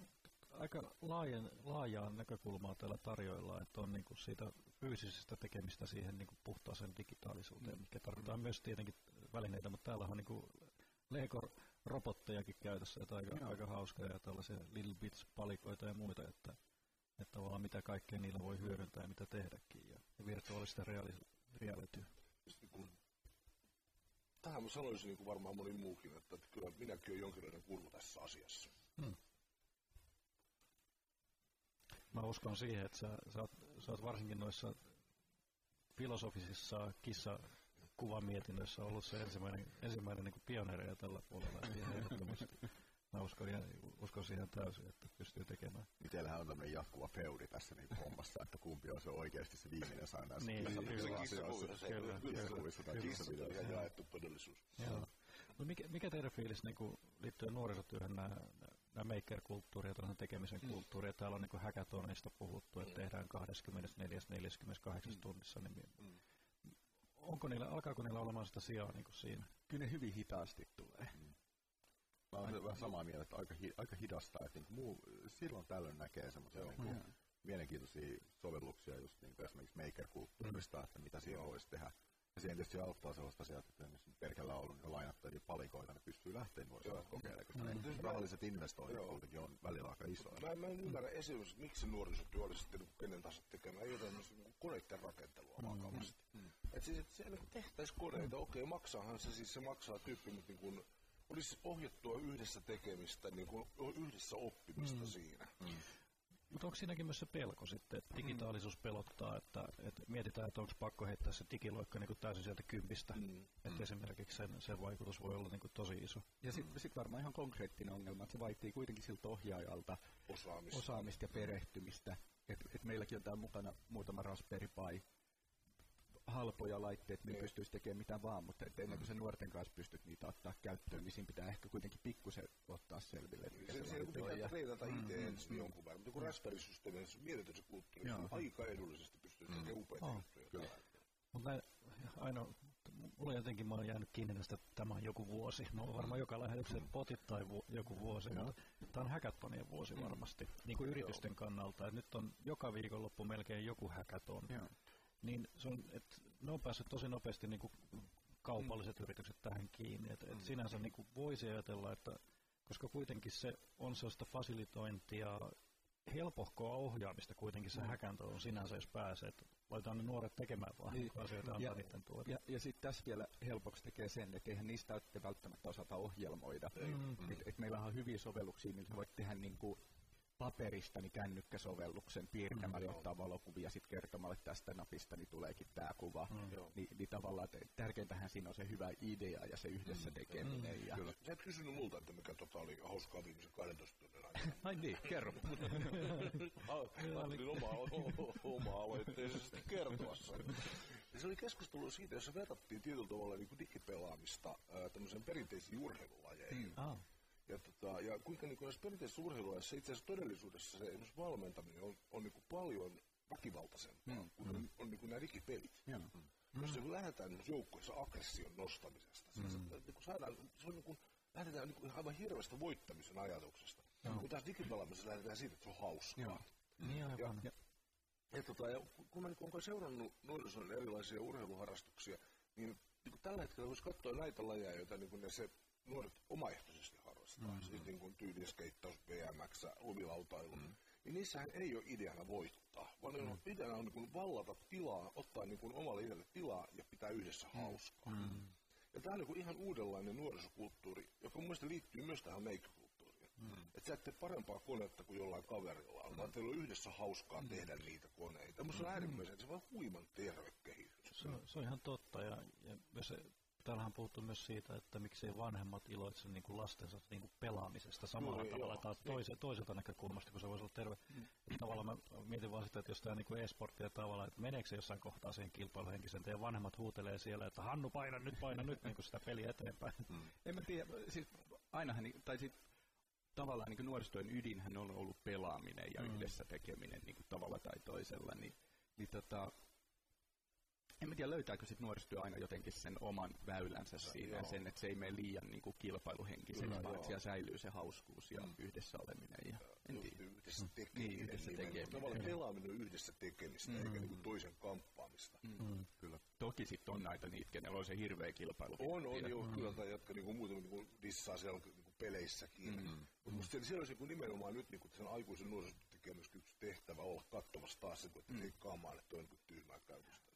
aika laajan, laajaa näkökulmaa täällä tarjoilla, että on niin kuin siitä fyysisestä tekemistä siihen niin kuin puhtaaseen digitaalisuuteen, mikä tarvitaan mm. myös tietenkin välineitä, mutta täällä on niin kuin Lego-robottejakin käytössä, että aika, aika hauskaa ja tällaisia little bits palikoita ja muita, että, että tavallaan mitä kaikkea niillä voi hyödyntää ja mitä tehdäkin ja, ja virtuaalista reality. Niin tähän mä sanoisin niin kuin varmaan moni muukin, että, että kyllä minäkin olen jonkinlainen kurva tässä asiassa. Hmm. Mä uskon siihen, että sä, sä, oot, sä oot varsinkin noissa filosofisissa kissa kuvamietinnöissä ollut se ensimmäinen, ensimmäinen niin pioneereja tällä puolella. Mä uskon, ja, uskon siihen täysin, että pystyy tekemään. Teillähän on tämmöinen jatkuva feudi tässä niin hommassa, että kumpi on se oikeasti se viimeinen sana näissä niin, kissakuvissa. Kyllä, kissakuvissa tai kissavideoissa. Ja jaettu todellisuus. Joo. No mikä, mikä teidän fiilis niin liittyen nuorisotyöhön nämä maker-kulttuuri ja tekemisen mm. kulttuuri. Ja täällä on niin hackathonista puhuttu, että tehdään 24-48 mm. tunnissa. Niin mm. onko niillä, alkaako niillä olemaan sitä sijaa niin kuin siinä? Kyllä ne hyvin hitaasti tulee. Mm. Mä olen vähän samaa mieltä, että aika, hi, aika hidasta, että niin muu, silloin tällöin näkee semmoisia niin kuin, mielenkiintoisia sovelluksia just niin kuin esimerkiksi maker-kulttuurista, mm. että mitä siellä voisi tehdä siihen tietysti auttaa sellaista asiaa, että jos perkellä on ollut jo lainattavia palikoita, niin pystyy lähteä nuorisolla kokeilemaan, koska mm. ne rahalliset investoinnit Joo. kuitenkin on välillä aika isoja. Mä, mä en ymmärrä esimerkiksi, miksi nuorisotyö olisi sitten niin kenen tahansa tekemään jotain niin koneiden rakentelua mm. vakavasti. Mm. Et siis, että siellä niin tehtäisiin koneita, mm. okei, okay, maksaahan se siis, se maksaa tyyppi, mutta niin kuin, olisi ohjattua yhdessä tekemistä, niin kuin yhdessä oppimista mm. siinä. Mm. Mutta onko siinäkin myös se pelko sitten, että digitaalisuus pelottaa, että, että mietitään, että onko pakko heittää se digiloikka niin täysin sieltä kympistä, mm. että mm. esimerkiksi sen, sen vaikutus voi olla niin kuin tosi iso. Ja sitten sit varmaan ihan konkreettinen ongelma, että se vaatii kuitenkin siltä ohjaajalta osaamista, osaamista ja perehtymistä. Että et meilläkin on täällä mukana muutama Raspberry Pi, halpoja laitteet, niin pystyisi tekemään mitä vaan, mutta et ennen kuin se nuorten kanssa pystyt niitä ottaa käyttöön, niin siinä pitää ehkä kuitenkin pikkusen ottaa selville. Se, se, se pitää treenata itse mm, ensin mm, jonkun verran, mutta kun mm. Raspberry-systeemi, jos mietitään se kulttuuri, aika edullisesti pystyy mm. tekemään upeita oh. juttuja. Kyllä. Mutta aina, mulla jotenkin mä oon jäänyt kiinni näistä, tämä on joku vuosi. Mä oon varmaan joka lähetyksen potit tai vu, joku vuosi, mm. mutta tämä on hackathonien vuosi mm. varmasti, niin kuin yritysten kannalta. Et nyt on joka viikonloppu melkein joku hackathon. Joo niin se on, että ne on päässyt tosi nopeasti niin kuin kaupalliset mm. yritykset tähän kiinni. Et, et mm. Sinänsä niin kuin voisi ajatella, että koska kuitenkin se on sellaista fasilitointia, helpohkoa ohjaamista kuitenkin se mm. häkäntä on sinänsä, jos pääsee, että laitetaan ne nuoret tekemään vaan niin. asioita ja, niiden tuoda. Ja, ja sitten tässä vielä helpoksi tekee sen, että eihän niistä välttämättä osata ohjelmoida. Mm. Et, et meillä on hyviä sovelluksia, millä voit tehdä niin kuin paperista niin kännykkäsovelluksen piirtämällä, mm, ottaa valokuvia sitten kertomalla, että tästä napista niin tuleekin tämä kuva. Mm, Ni, niin tavallaan että tärkeintähän siinä on se hyvä idea ja se yhdessä mm, tekeminen. Mm, ja... Kyllä. Sä et kysynyt multa, että mikä tota oli hauskaa viimeisen 12 tunnin aikana. Ai niin, kerro. Ajattelin oma, oma aloitteisesti kertoa sen. Ja se oli keskustelu siitä, jossa verrattiin tietyllä tavalla niin kuin digipelaamista tämmöisen perinteisiin urheilulajeihin. Mm. Ah. Ja, tota, ja kuinka niin näissä perinteisissä urheilulaisissa itse asiassa todellisuudessa se esimerkiksi valmentaminen on, on niin kuin paljon väkivaltaisempaa mm. kuin mm. on, on niin kuin nämä digipelit. Mm. Mm. Jos niin lähdetään niin joukkueessa aggression nostamisesta, mm. se, niin kuin saadaan, se on niin kuin, lähdetään niin kuin aivan hirveästä voittamisen ajatuksesta. Kun taas digipelaamisessa lähdetään siitä, että se on hauskaa. Joo. Niin aivan. Ja, ja, tota, ja kun mä niin olen seurannut nuorison erilaisia urheiluharrastuksia, niin, niin tällä hetkellä voisi katsoa näitä lajeja, joita niin ne se nuoret omaehtoisesti mm-hmm. siis niin kuin tyyliin skeittaus, BMX, lumilautailu, mm-hmm. niin niissähän ei ole ideana voittaa, vaan mm-hmm. ideana on niin kuin vallata tilaa, ottaa niin kuin omalle itselle tilaa ja pitää yhdessä hauskaa. Mm-hmm. Ja tämä on niin kuin ihan uudenlainen nuorisokulttuuri, joka mun mielestä liittyy myös tähän meikkakulttuuriin. Mm. Että sä et tee parempaa konetta kuin jollain kaverilla, mm. vaan teillä on yhdessä hauskaa mm. tehdä niitä koneita. Musta mm. on äärimmäisen, se on huiman terve kehitys. Se, on, se on ihan totta, ja, ja se, täällähän on puhuttu myös siitä, että miksei vanhemmat iloitse niin kuin lastensa niin kuin pelaamisesta samalla Juuri, tavalla, taas toise, toiselta näkökulmasta, kun se voisi olla terve. Mm. Tavallaan mä mietin vaan sitä, että jos tämä niin e-sporttia tavallaan, että meneekö se jossain kohtaa siihen kilpailuhenkisen, teidän vanhemmat huutelee siellä, että Hannu paina nyt, paina nyt niin kuin sitä peliä eteenpäin. Mm. En mä tiedä, siis ainahan, tai sit tavallaan niin nuorisotyön ydinhän on ollut pelaaminen ja mm. yhdessä tekeminen niin kuin tavalla tai toisella, niin, niin tota, en mä tiedä, löytääkö sit nuorisotyö aina jotenkin sen oman väylänsä siinä ja sen, että se ei mene liian niin kuin kilpailuhenkiseksi, vaan joo. että siellä säilyy se hauskuus ja mm. yhdessä oleminen. Ja, en tiedä. Yhdessä tekeminen. Niin, yhdessä tekeminen. Tavallaan pelaaminen on yhdessä tekemistä, mm. eikä niin kuin toisen kamppaamista. Mm. Mm. Kyllä. Toki sitten on näitä niitä, kenellä on se hirveä kilpailu. On, on, joo, mm. kyllä, tai jotka niin kuin muuten niin kuin dissaa siellä niin kuin peleissäkin. Mm. Mutta musta siellä, olisi nimenomaan nyt niin kuin sen aikuisen nuorisotyön yksi tehtävä olla katsomassa taas, että mm. keikkaamaan, että on niin tyhmää käytöstä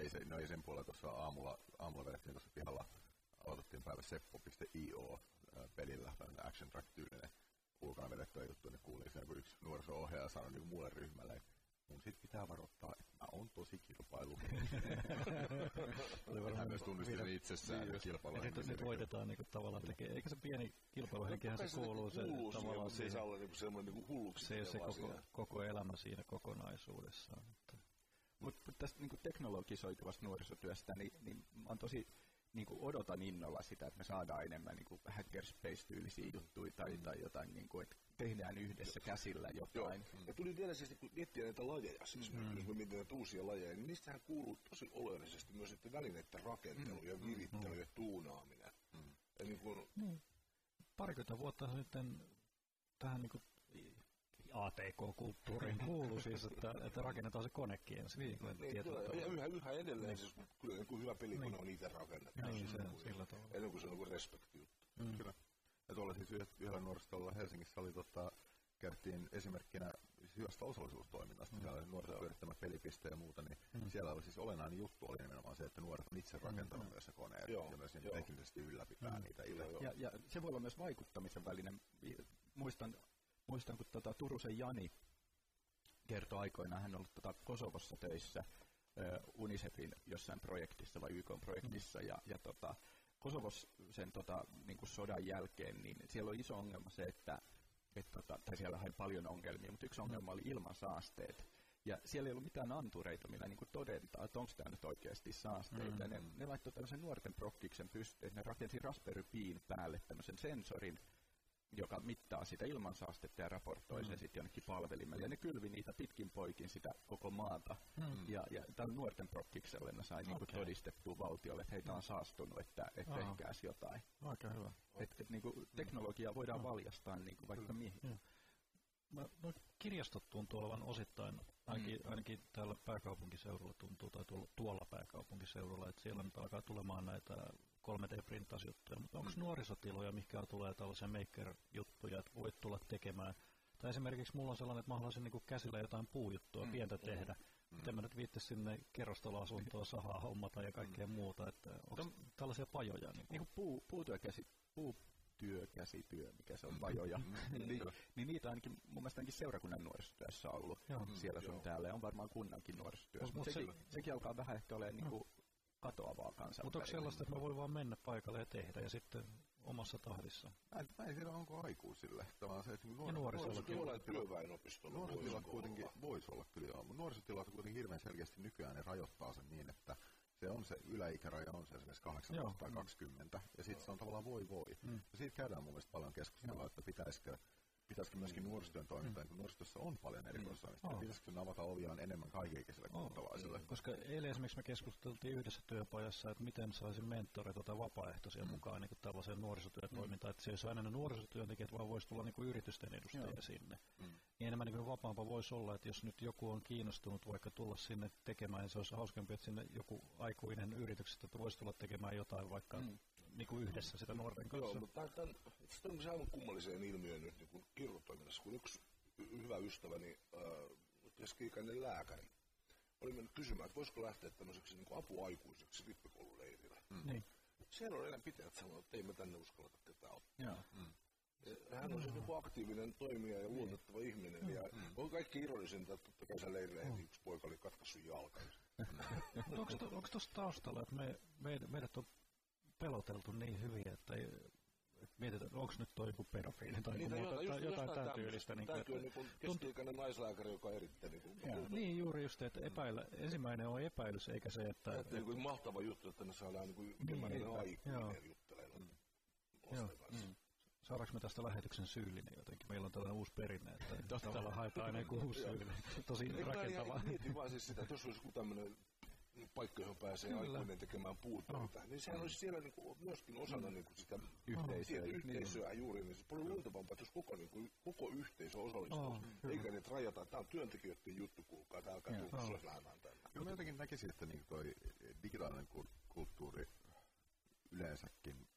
ei, se, no ei sen puolella tuossa aamulla, aamulla vedettiin tuossa pihalla, aloitettiin päivä seppo.io pelillä, action track tyylinen ulkona vedettyä juttu, niin kuulin sen, kun yksi nuoriso-ohjaaja sanoi niin muulle ryhmälle, että mun sit pitää varoittaa, että mä oon tosi kilpailu. Hän myös tunnisti sen itsessään niin, kilpailu. Ja sitten sit voitetaan niinku tavallaan tekee, eikö se pieni kilpailuhenkihän se kuuluu, se, kuuluu tavallaan siihen. Se on niinku semmoinen niinku hulluksi. Se ei ole se koko, koko elämä siinä kokonaisuudessaan. Mutta. Mutta mut tästä niin teknologisoituvasta nuorisotyöstä, niin, niin mä tosi niin kuin odotan innolla sitä, että me saadaan enemmän niin kuin hackerspace-tyylisiä juttuja tai, mm. tai jotain, niin kuin, että tehdään yhdessä käsillä jotain. Joo. Ja tuli vielä siis, kun miettiä näitä lajeja, siis mm. jos me mietitään näitä uusia lajeja, niin niistähän kuuluu tosi oleellisesti myös että välineiden rakentelu mm. ja virittely mm. ja tuunaaminen. Mm. Ja niin kuin... niin. Parikymmentä vuotta sitten tähän niin kuin ATK-kulttuuriin kuuluu siis, että, että rakennetaan se konekin ensin. Niin, niin, kyllä, ja yhä, yhä edelleen, niin. siis kyllä niin kuin hyvä pelikone niin. on itse rakennettu. Niin, se, niin, sillä tavalla. Ennen kuin se on niin respekti. Mm. Kyllä. Ja tuolla siis yhdellä nuorisolla Helsingissä oli tota, kerttiin esimerkkinä hyvästä osallisuustoiminnasta, mm. siellä oli nuoret pyörittämä pelipiste ja muuta, niin mm. siellä oli siis olennainen juttu oli nimenomaan se, että nuoret on itse rakentanut mm. myös se koneet joo, ja myös niin teknisesti ylläpitää mm. niitä itse. Ja, ja, se voi olla myös vaikuttamisen välinen. Muistan muistan, kun tota, Turusen Jani kertoi aikoinaan, hän on ollut tota Kosovossa töissä uh, UNICEFin jossain projektissa vai YK-projektissa, mm. ja, ja tota, Kosovos sen tota, niin kuin sodan jälkeen, niin siellä on iso ongelma se, että et, tota, tai siellä on paljon ongelmia, mutta yksi ongelma oli ilmansaasteet. Ja siellä ei ollut mitään antureita, millä niin todetaan, että onko tämä nyt oikeasti saasteita. Mm-hmm. Ne, ne laittoi tämmöisen nuorten prokkiksen pystyyn, ne rakensi Raspberry Pin päälle tämmöisen sensorin, joka mittaa sitä ilmansaastetta ja raportoi mm. sen sitten jonnekin palvelimelle. Ja ne kylvi niitä pitkin poikin sitä koko maata. Mm. Ja, ja tämän nuorten prokkikselle ne sai okay. niinku todistettua valtiolle, että heitä on saastunut, että et tehkääs jotain. Aika hyvä. Et, et niinku teknologiaa voidaan valjastaa niinku vaikka mihin. Mm. Mä, no, kirjastot tuntuu olevan osittain, ainakin, mm. ainakin täällä pääkaupunkiseudulla tuntuu, tai tuolla, tuolla pääkaupunkiseudulla, että siellä nyt alkaa tulemaan näitä 3D-printtausjuttuja, mutta onko mm. nuorisotiloja, mikä tulee tällaisia maker-juttuja, että voit tulla tekemään? Tai esimerkiksi mulla on sellainen, että mä haluaisin niin käsillä jotain puujuttua, mm. pientä tehdä. Mm. Miten mä nyt viittis sinne kerrostaloasuntoa, sahaa hommata ja kaikkea mm. muuta, että onko Tom, tällaisia pajoja? Niin, niin kuin puu, puutyökäsi, puu, työkäsityö, mikä se on mm. pajoja, niin, niin niitä ainakin mun mielestä ainakin seurakunnan nuorisotyössä on ollut Joo. siellä sun täällä ja on varmaan kunnankin nuorisotyössä, mutta sekin, sekin alkaa vähän ehkä olemaan niin kuin katoavaa kansaa. Mutta onko sellaista, että mä voin vaan mennä paikalle ja tehdä ja sitten omassa tahdissa? Mä, mä en tiedä, onko aikuisille. Tämä se, että nuor- nuorisollakin. Nuorisotilat kuitenkin voisi olla kyllä joo, mutta nuorisotilat kuitenkin hirveän selkeästi nykyään ne rajoittaa sen niin, että se on se yläikäraja on se esimerkiksi 18 tai 20, ja sitten se on tavallaan voi voi. Mm. Ja siitä käydään mun mielestä paljon keskustelua, että pitäisikö pitäisikö myöskin nuorisotyön toimintaa, mm. kun nuorisotyössä on paljon erikoisosaamista, Mm. pitäisikö sen avata oviaan enemmän kaikenikäisille kuntalaisille? Koska eilen esimerkiksi me keskusteltiin yhdessä työpajassa, että miten saisi mentoreita tai vapaaehtoisia mm. mukaan niin kuin tällaiseen nuorisotyötoimintaan, että se ei olisi aina ne nuorisotyöntekijät, vaan voisi tulla niin kuin yritysten edustajia Joo. sinne. Mm. Niin enemmän niin kuin vapaampaa voisi olla, että jos nyt joku on kiinnostunut vaikka tulla sinne tekemään, niin se olisi hauskempi, että sinne joku aikuinen yrityksestä voisi tulla tekemään jotain vaikka mm. Niin kuin yhdessä sitä nuorten kanssa. Joo, mutta tämä on tämmöisen aivan kummalliseen ilmiöön nyt niin kirjoitoiminnassa, kun yksi hyvä ystäväni, äh, keski-ikäinen lääkäri, oli mennyt kysymään, että voisiko lähteä tämmöiseksi niin kuin apuaikuiseksi rippikoululeirille. Mm. Niin. Siellä on enää pitäjät sanoa, että ei me tänne uskalleta ketään ottaa. Joo. Mm. Hän on siis joku aktiivinen toimija ja luotettava niin. ihminen. Mm. Ja mm. on kaikki ironisinta, että totta kai se leirille heti yksi poika oli katkaissut jalkansa. onko tuossa taustalla, että me, me, meidät on peloteltu niin hyvin, että ei, mietitään, onko nyt toi joku pedofiili tai niin, muuta, jotain, jotain tämän tyylistä. Niin Tämäkin on niin keski-ikäinen naislääkäri, joka on erittäin... Niin, kuin, ja, niin juuri just, että epäillä, ensimmäinen on epäilys, eikä se, että... että, että niin kuin mahtava juttu, että ne saadaan niin kuin niin, aikuinen juttelemaan mm. Joo. Mm. Saadaanko me tästä lähetyksen syyllinen jotenkin? Meillä on tällainen uusi perinne, että tavallaan haetaan aina joku uusi syyllinen. Tosi rakentavaa. Mietin vaan siis sitä, että jos olisi joku tämmöinen paikka, johon pääsee Kyllä. aikuinen tekemään puutöitä, oh. niin sehän olisi siellä niin kuin, myöskin osana mm. niin kuin sitä yhteisöä, oh. yhteisöä niin. juuri, niin se paljon luontevampaa, että jos koko, niin kuin, koko yhteisö osallistuu, oh, eikä niitä rajata, tämä on työntekijöiden juttu, kuulkaa, tämä alkaa tulla oh. lähdetään tänne. Kyllä mä jotenkin näkisin, että niin toi digitaalinen kulttuuri yleensäkin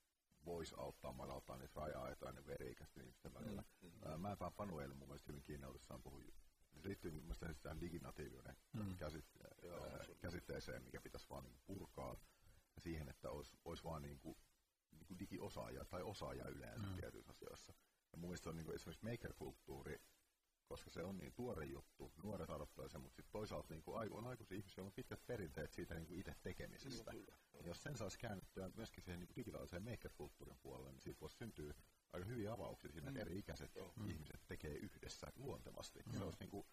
voisi auttaa madaltaa niitä raja-aitoja ne veri-ikäisten ihmisten välillä. Mm, mm. Mä en Panu eilen mun mielestä hyvin kiinnollissaan puhui liittyy mun mielestä tähän diginatiivinen mm. käsite- Joo, käsitteeseen, mikä pitäisi vaan niin purkaa ja siihen, että olisi, olisi vaan niin kuin, niin kuin digiosaajia tai osaajia yleensä mm. tietyissä asioissa. Ja mun mielestä on niin kuin esimerkiksi maker-kulttuuri, koska se on niin tuore juttu, nuoret adoptoi sen, mutta sitten toisaalta niin kuin on aikuisia ihmisiä, joilla on pitkät perinteet siitä niin kuin itse tekemisestä. No, ja jos sen saisi käännettyä myöskin siihen niin digitaaliseen maker-kulttuurin puolelle, niin siitä voisi syntyä aika hyviä avauksia siinä, mm. eri ikäiset mm. ihmiset tekee yhdessä luontevasti. Mm. Se olisi niin kuin,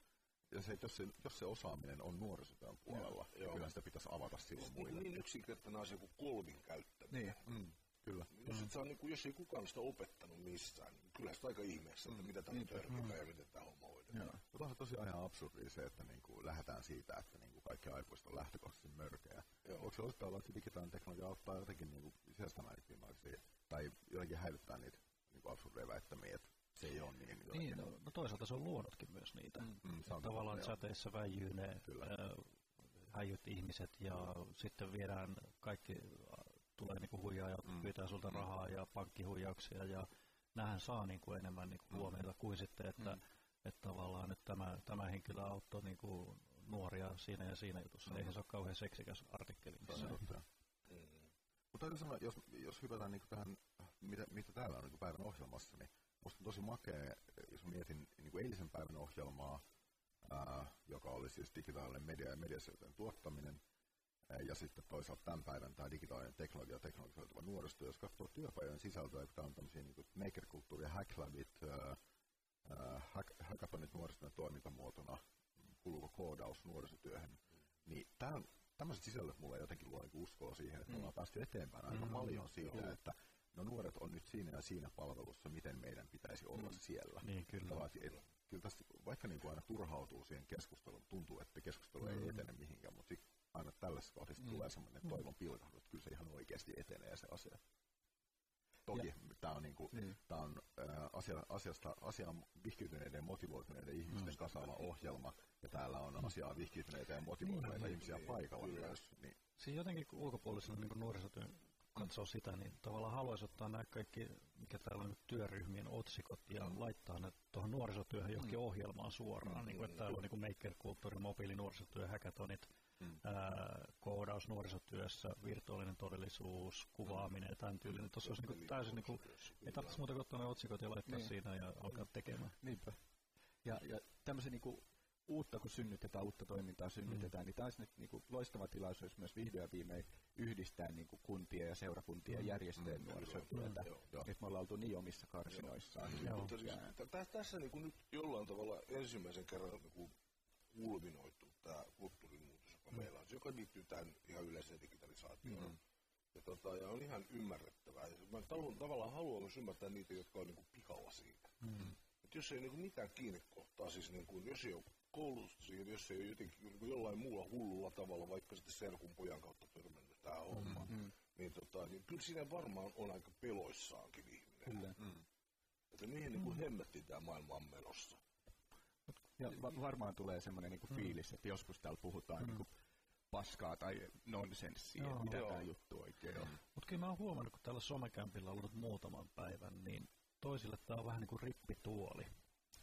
ja se, jos, se, jos se osaaminen on nuorisotyön puolella, joo, niin kyllä sitä pitäisi avata silloin muille. Niin, niin yksinkertainen asia kuin kolmin käyttäminen. Niin, mm, kyllä. Jos, mm. saa, niin kuin, jos ei kukaan sitä opettanut missään, niin kyllä sitä aika ihmeessä, että mm. mitä tämä törkitään mm. ja miten tämä homma hoidetaan. Mutta on tosiaan ihan absurdi se, että niin kuin lähdetään siitä, että niin kuin kaikki aikuiset on lähtökohtaisesti mörkejä. Onko se osittain olla, että digitaalinen teknologia auttaa jotenkin niin sisäistämään tai jotenkin häilyttää niitä absurdeja väittämiä, että se ei ole niin. Niin, no, no toisaalta se on luonutkin myös niitä. Mm, mm, Tavallaan chateissa väijyy ne häijyt ihmiset ja mm. sitten viedään kaikki, tulee niinku huijaa ja mm. pyytää sulta mm. rahaa ja pankkihuijauksia ja nähän saa niinku enemmän niinku mm. huomiota kuin sitten, että mm. että tavallaan että tämä, tämä henkilö auttoi niinku nuoria siinä ja siinä jutussa. Mm. Eihän se ole kauhean seksikäs artikkeli. On. Mutta täytyy sanoa, jos, jos hypätään niin tähän, mitä, mitä täällä on niin päivän ohjelmassa, niin musta on tosi makea, jos mietin niin kuin eilisen päivän ohjelmaa, ää, joka oli siis digitaalinen media ja mediaseutujen tuottaminen, ää, ja sitten toisaalta tämän päivän tämä digitaalinen teknologia ja teknologisoituva nuoristo, jos katsoo työpajojen sisältöä, kun tämä on tämmöisiä niin maker-kulttuuri- ja hacklabit, hack, hackathonit nuorisotyön toimintamuotona, kuuluuko koodaus nuorisotyöhön, mm. niin tämä on tämmöiset sisällöt mulle jotenkin luo niinku uskoa siihen, että mm. me ollaan päästy eteenpäin aika mm. paljon siitä, mm. että no nuoret on nyt siinä ja siinä palvelussa, miten meidän pitäisi olla mm. siellä. Niin, kyllä. Tavallaan, et, kyllä tästä, vaikka niin kuin aina turhautuu siihen keskusteluun, tuntuu, että keskustelu mm. ei etene mihinkään, mutta aina tällaisessa kohdassa mm. tulee semmoinen mm. toivon pilkahdus, että kyllä se ihan oikeasti etenee se asia. Toki tämä on, niinku, niin. tää on ää, asia, asiasta, asiaan vihkiytyneiden motivoituneiden ihmisten mm. kasaava ohjelma, ja täällä on asiaa vihkiytyneitä ja motivoituneita niin, ihmisiä paikalla niin, myös. Niin. Siis jotenkin ulkopuolisena niin nuorisotyön katsoo sitä, niin tavallaan haluaisi ottaa nämä kaikki, mikä täällä on nyt työryhmien otsikot, ja mm. laittaa ne tuohon nuorisotyöhön johonkin mm. ohjelmaan suoraan, mm. niin kuin, että täällä on niin maker-kulttuuri, mobiili, nuorisotyö, hackathonit, mm. ää, koodaus nuorisotyössä, virtuaalinen todellisuus, kuvaaminen ja tämän tyylinen. Tuossa olisi niin kuin, täysin, niin kuin, ei tarvitse muuta kuin ottaa ne otsikot ja laittaa niin. siinä ja alkaa tekemään. Niinpä. Ja, ja tämmöisen niin kuin, uutta kun synnytetään, uutta toimintaa synnytetään, mm. niin taas nyt niin kuin, loistava tilaisuus myös vihdoin ja viimein yhdistää niin kuin, kuntia ja seurakuntia mm. järjestöjen mm. nuorisotyötä. Nyt me ollaan oltu niin omissa karsinoissaan. Joo. Joo. Mutta siis, t- tässä niin kuin nyt jollain tavalla ensimmäisen kerran niin kuin kulminoitu tämä kulttuurimuutos, joka mm. meillä on, joka liittyy tähän ihan yleiseen digitalisaatioon. Mm. Ja, tota, ja on ihan ymmärrettävää. Ja mä tavallaan haluan myös ymmärtää niitä, jotka on niin kuin pihalla siitä. Mm että jos ei niin kuin mitään kiinnekohtaa, siis niin kuin, jos ei ole koulutusta siihen, jos ei ole jotenkin niin kuin jollain muulla hullulla tavalla, vaikka sitten serkun pojan kautta törmännyt tähän mm, hommaan, mm. niin, tota, niin kyllä siinä varmaan on aika peloissaankin ihminen. Kyllä. Mm. Että mihin niin kuin hemmettiin tämä maailma on menossa. Ja va- varmaan tulee semmoinen niin fiilis, että joskus täällä puhutaan mm. niin kuin paskaa tai nonsenssia, että mitä tämä juttu oikein on. Mutta kyllä mä oon huomannut, kun täällä somekämpillä ollut muutaman päivän, niin toisille tämä on vähän niin kuin rippituoli.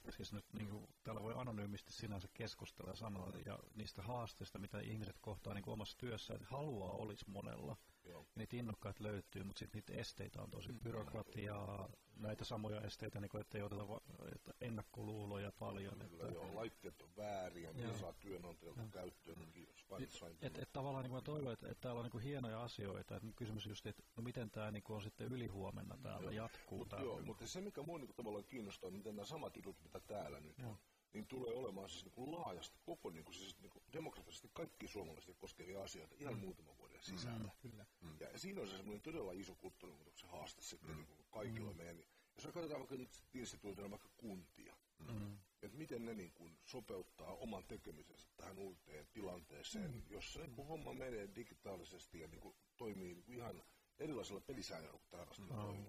Siis nyt niin kuin, täällä voi anonyymisti sinänsä keskustella ja sanoa ja niistä haasteista, mitä ihmiset kohtaa niin omassa työssä, että haluaa olisi monella. Joo. Niitä innokkaat löytyy, mutta sitten niitä esteitä on tosi mm. byrokratiaa, näitä samoja esteitä, niin kuin, että ei oteta va- että ennakkoluuloja paljon. Kyllä, että, joo, laitteet on vääriä, mitä saa työnantajalta joo. käyttöön, kiitos. Et, et, et, tavallaan niin kuin mä toivon, että, että täällä on niin kuin hienoja asioita, että kysymys just, että no miten tämä niin on sitten ylihuomenna täällä joo. jatkuu. Mut, joo, mutta se mikä mua niin tavallaan kiinnostaa, miten nämä samat jutut, mitä täällä nyt joo. niin tulee olemaan siis niin kuin laajasti, koko niin kuin, siis niin kuin demokraattisesti kaikki suomalaiset koskevia asioita ihan mm. muutaman vuoden sisällä. Mm, kyllä. Mm. Ja siinä on se semmoinen todella iso kulttuurimuutoksen haaste sitten mm. niin kuin kaikilla mm. meidän. Jos me katsotaan vaikka nyt instituutioina vaikka kuntia, mm. että miten ne niin kuin sopeuttaa oman tekemisensä tähän uuteen tilanteeseen, mm. jossa niin kuin homma menee digitaalisesti ja niin kuin toimii niin kuin ihan erilaisilla pelisäännöillä kuin tähän asti mm.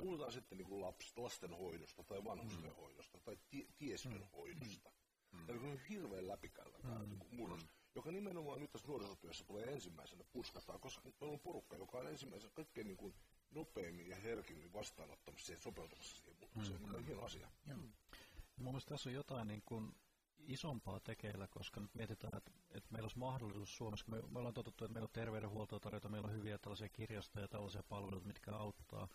Puhutaan sitten niin kuin laps, lastenhoidosta tai vanhustenhoidosta mm. tai tie, tiestön mm. hoidosta. Mm. Tämä on hirveän läpikäyvä tämä mm. niin murros, mm. Joka nimenomaan nyt tässä nuorisotyössä tulee ensimmäisenä puskataan, koska meillä on porukka, joka on ensimmäisenä kaikkein niin kuin nopeammin ja herkimmin vastaanottamassa ja sopeutumassa siihen muutokseen, mm. mikä on hieno asia. Mm. Mun mielestä tässä on jotain niin kuin isompaa tekeillä, koska nyt mietitään, että, että meillä olisi mahdollisuus Suomessa, me, me ollaan totuttu, että meillä on terveydenhuoltoa tarjota, meillä on hyviä tällaisia kirjastoja ja tällaisia palveluita, mitkä auttaa,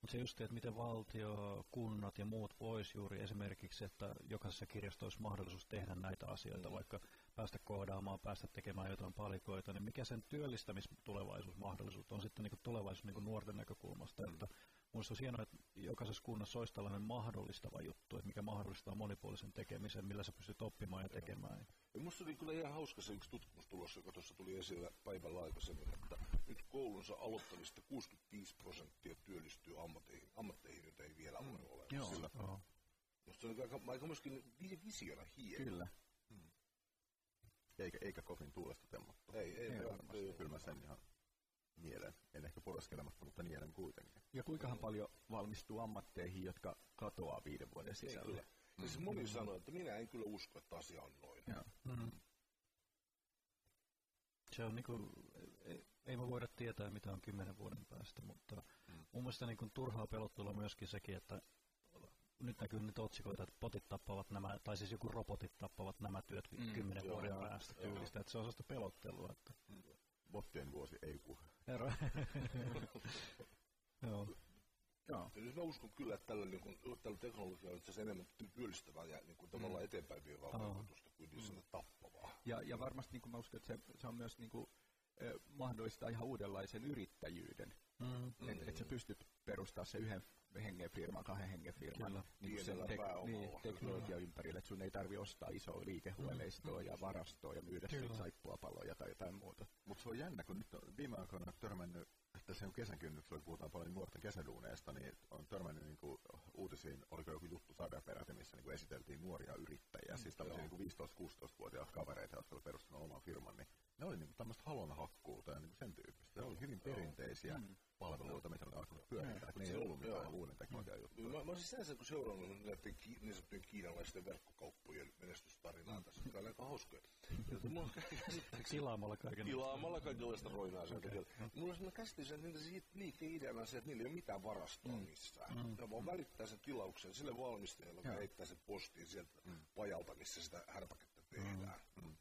mutta se just, että miten valtio, kunnat ja muut vois juuri esimerkiksi, että jokaisessa kirjastossa olisi mahdollisuus tehdä näitä asioita, mm. vaikka päästä koodaamaan, päästä tekemään jotain palikoita, niin mikä sen työllistämistulevaisuusmahdollisuus on sitten niin tulevaisuus niin nuorten näkökulmasta, mm. että Minusta olisi hienoa, että jokaisessa kunnassa olisi tällainen mahdollistava juttu, että mikä mahdollistaa monipuolisen tekemisen, millä sä pystyt oppimaan ja tekemään. Ja minusta oli kyllä ihan hauska se yksi tutkimustulos, joka tuossa tuli esille päivällä aikaisemmin, että nyt koulunsa aloittavista 65 prosenttia työllistyy ammatteihin, ammatteihin joita ei vielä mm. ole Joo, Sillä, joo. Minusta se oli aika, aika myöskin visiona hieno. Kyllä. Eikä, eikä kovin tuulesta temmattu. Ei, ei, ei varmasti. Kyllä mä sen ihan mielen, en ehkä poraskelematta, mutta mielen kuitenkin. Ja kuinkahan paljon valmistuu ammatteihin, jotka katoaa viiden vuoden sisällä? Ei, mm. Siis moni mm. sanoo, että minä en kyllä usko, että asia on noin. Mm. Se on niinku, ei, ei me voida tietää, mitä on kymmenen vuoden päästä, mutta mm. mun mielestä niinku turhaa pelottelua myöskin sekin, että nyt näkyy nyt otsikoita, että potit tappavat nämä, tai siis joku robotit tappavat nämä työt mm, kymmenen vuoden joo, päästä tyylistä, että se on sellaista pelottelua. Että... Mm bottien vuosi ei puhe. Ero. Joo. Joo. Ja nyt mä uskon kyllä, että tällä, niin kuin, tällä teknologialla on enemmän työllistävää ja niin kuin, tavallaan mm. eteenpäin vievää oh. vaikutusta kuin niin mm. tappavaa. Ja, ja varmasti niin kuin mä uskon, että se, se on myös niin kuin, eh, mahdollistaa ihan uudenlaisen yrittäjyyden. Mm. Että et sä pystyt perustamaan se yhden hengen firman, kahden hengen firman Kyllä. niin sen tek- niin, teknologia ympärille, että sun ei tarvi ostaa isoa liikehuoneistoa mm. ja varastoa ja myydä siitä saippuapaloja tai jotain muuta. Mutta se on jännä, kun nyt on viime aikoina törmännyt, että se on kesän kynnyksellä, kun puhutaan paljon nuorten kesäduuneista, niin on törmännyt niin kuin, uutisiin, oliko joku juttu sarjaperäti, missä niin kuin esiteltiin nuoria yrittäjiä, mm, siis tällaisia niin 15-16-vuotiaita kavereita, jotka olivat perustanut oman firman, niin ne oli niin kuin tämmöistä halonhakkuuta ja niin kuin sen tyyppistä. Ne oli hyvin perinteisiä mm. Palveluita, mitä ne alkoivat pyörittää, kun ei ollut mitään uuden teknologian juttuja. Mä, mä olisin sinänsä kun seurannut näiden ki, niin sanottujen kiinalaisten verkkokauppojen menestystarinaa tässä, mikä on aika hauskoja. Tilaamalla kaiken. Tilaamalla kaikenlaista roinaa sieltä okay. Mulla on käsitys, että niitä liikeideana se, että niillä ei ole mitään varastoa mm. missään. Mm. Ne vaan välittää sen tilauksen sille valmistajalle, joka heittää sen postiin sieltä mm. pajalta, missä sitä härpäkettä tehdään. Mm. Mm.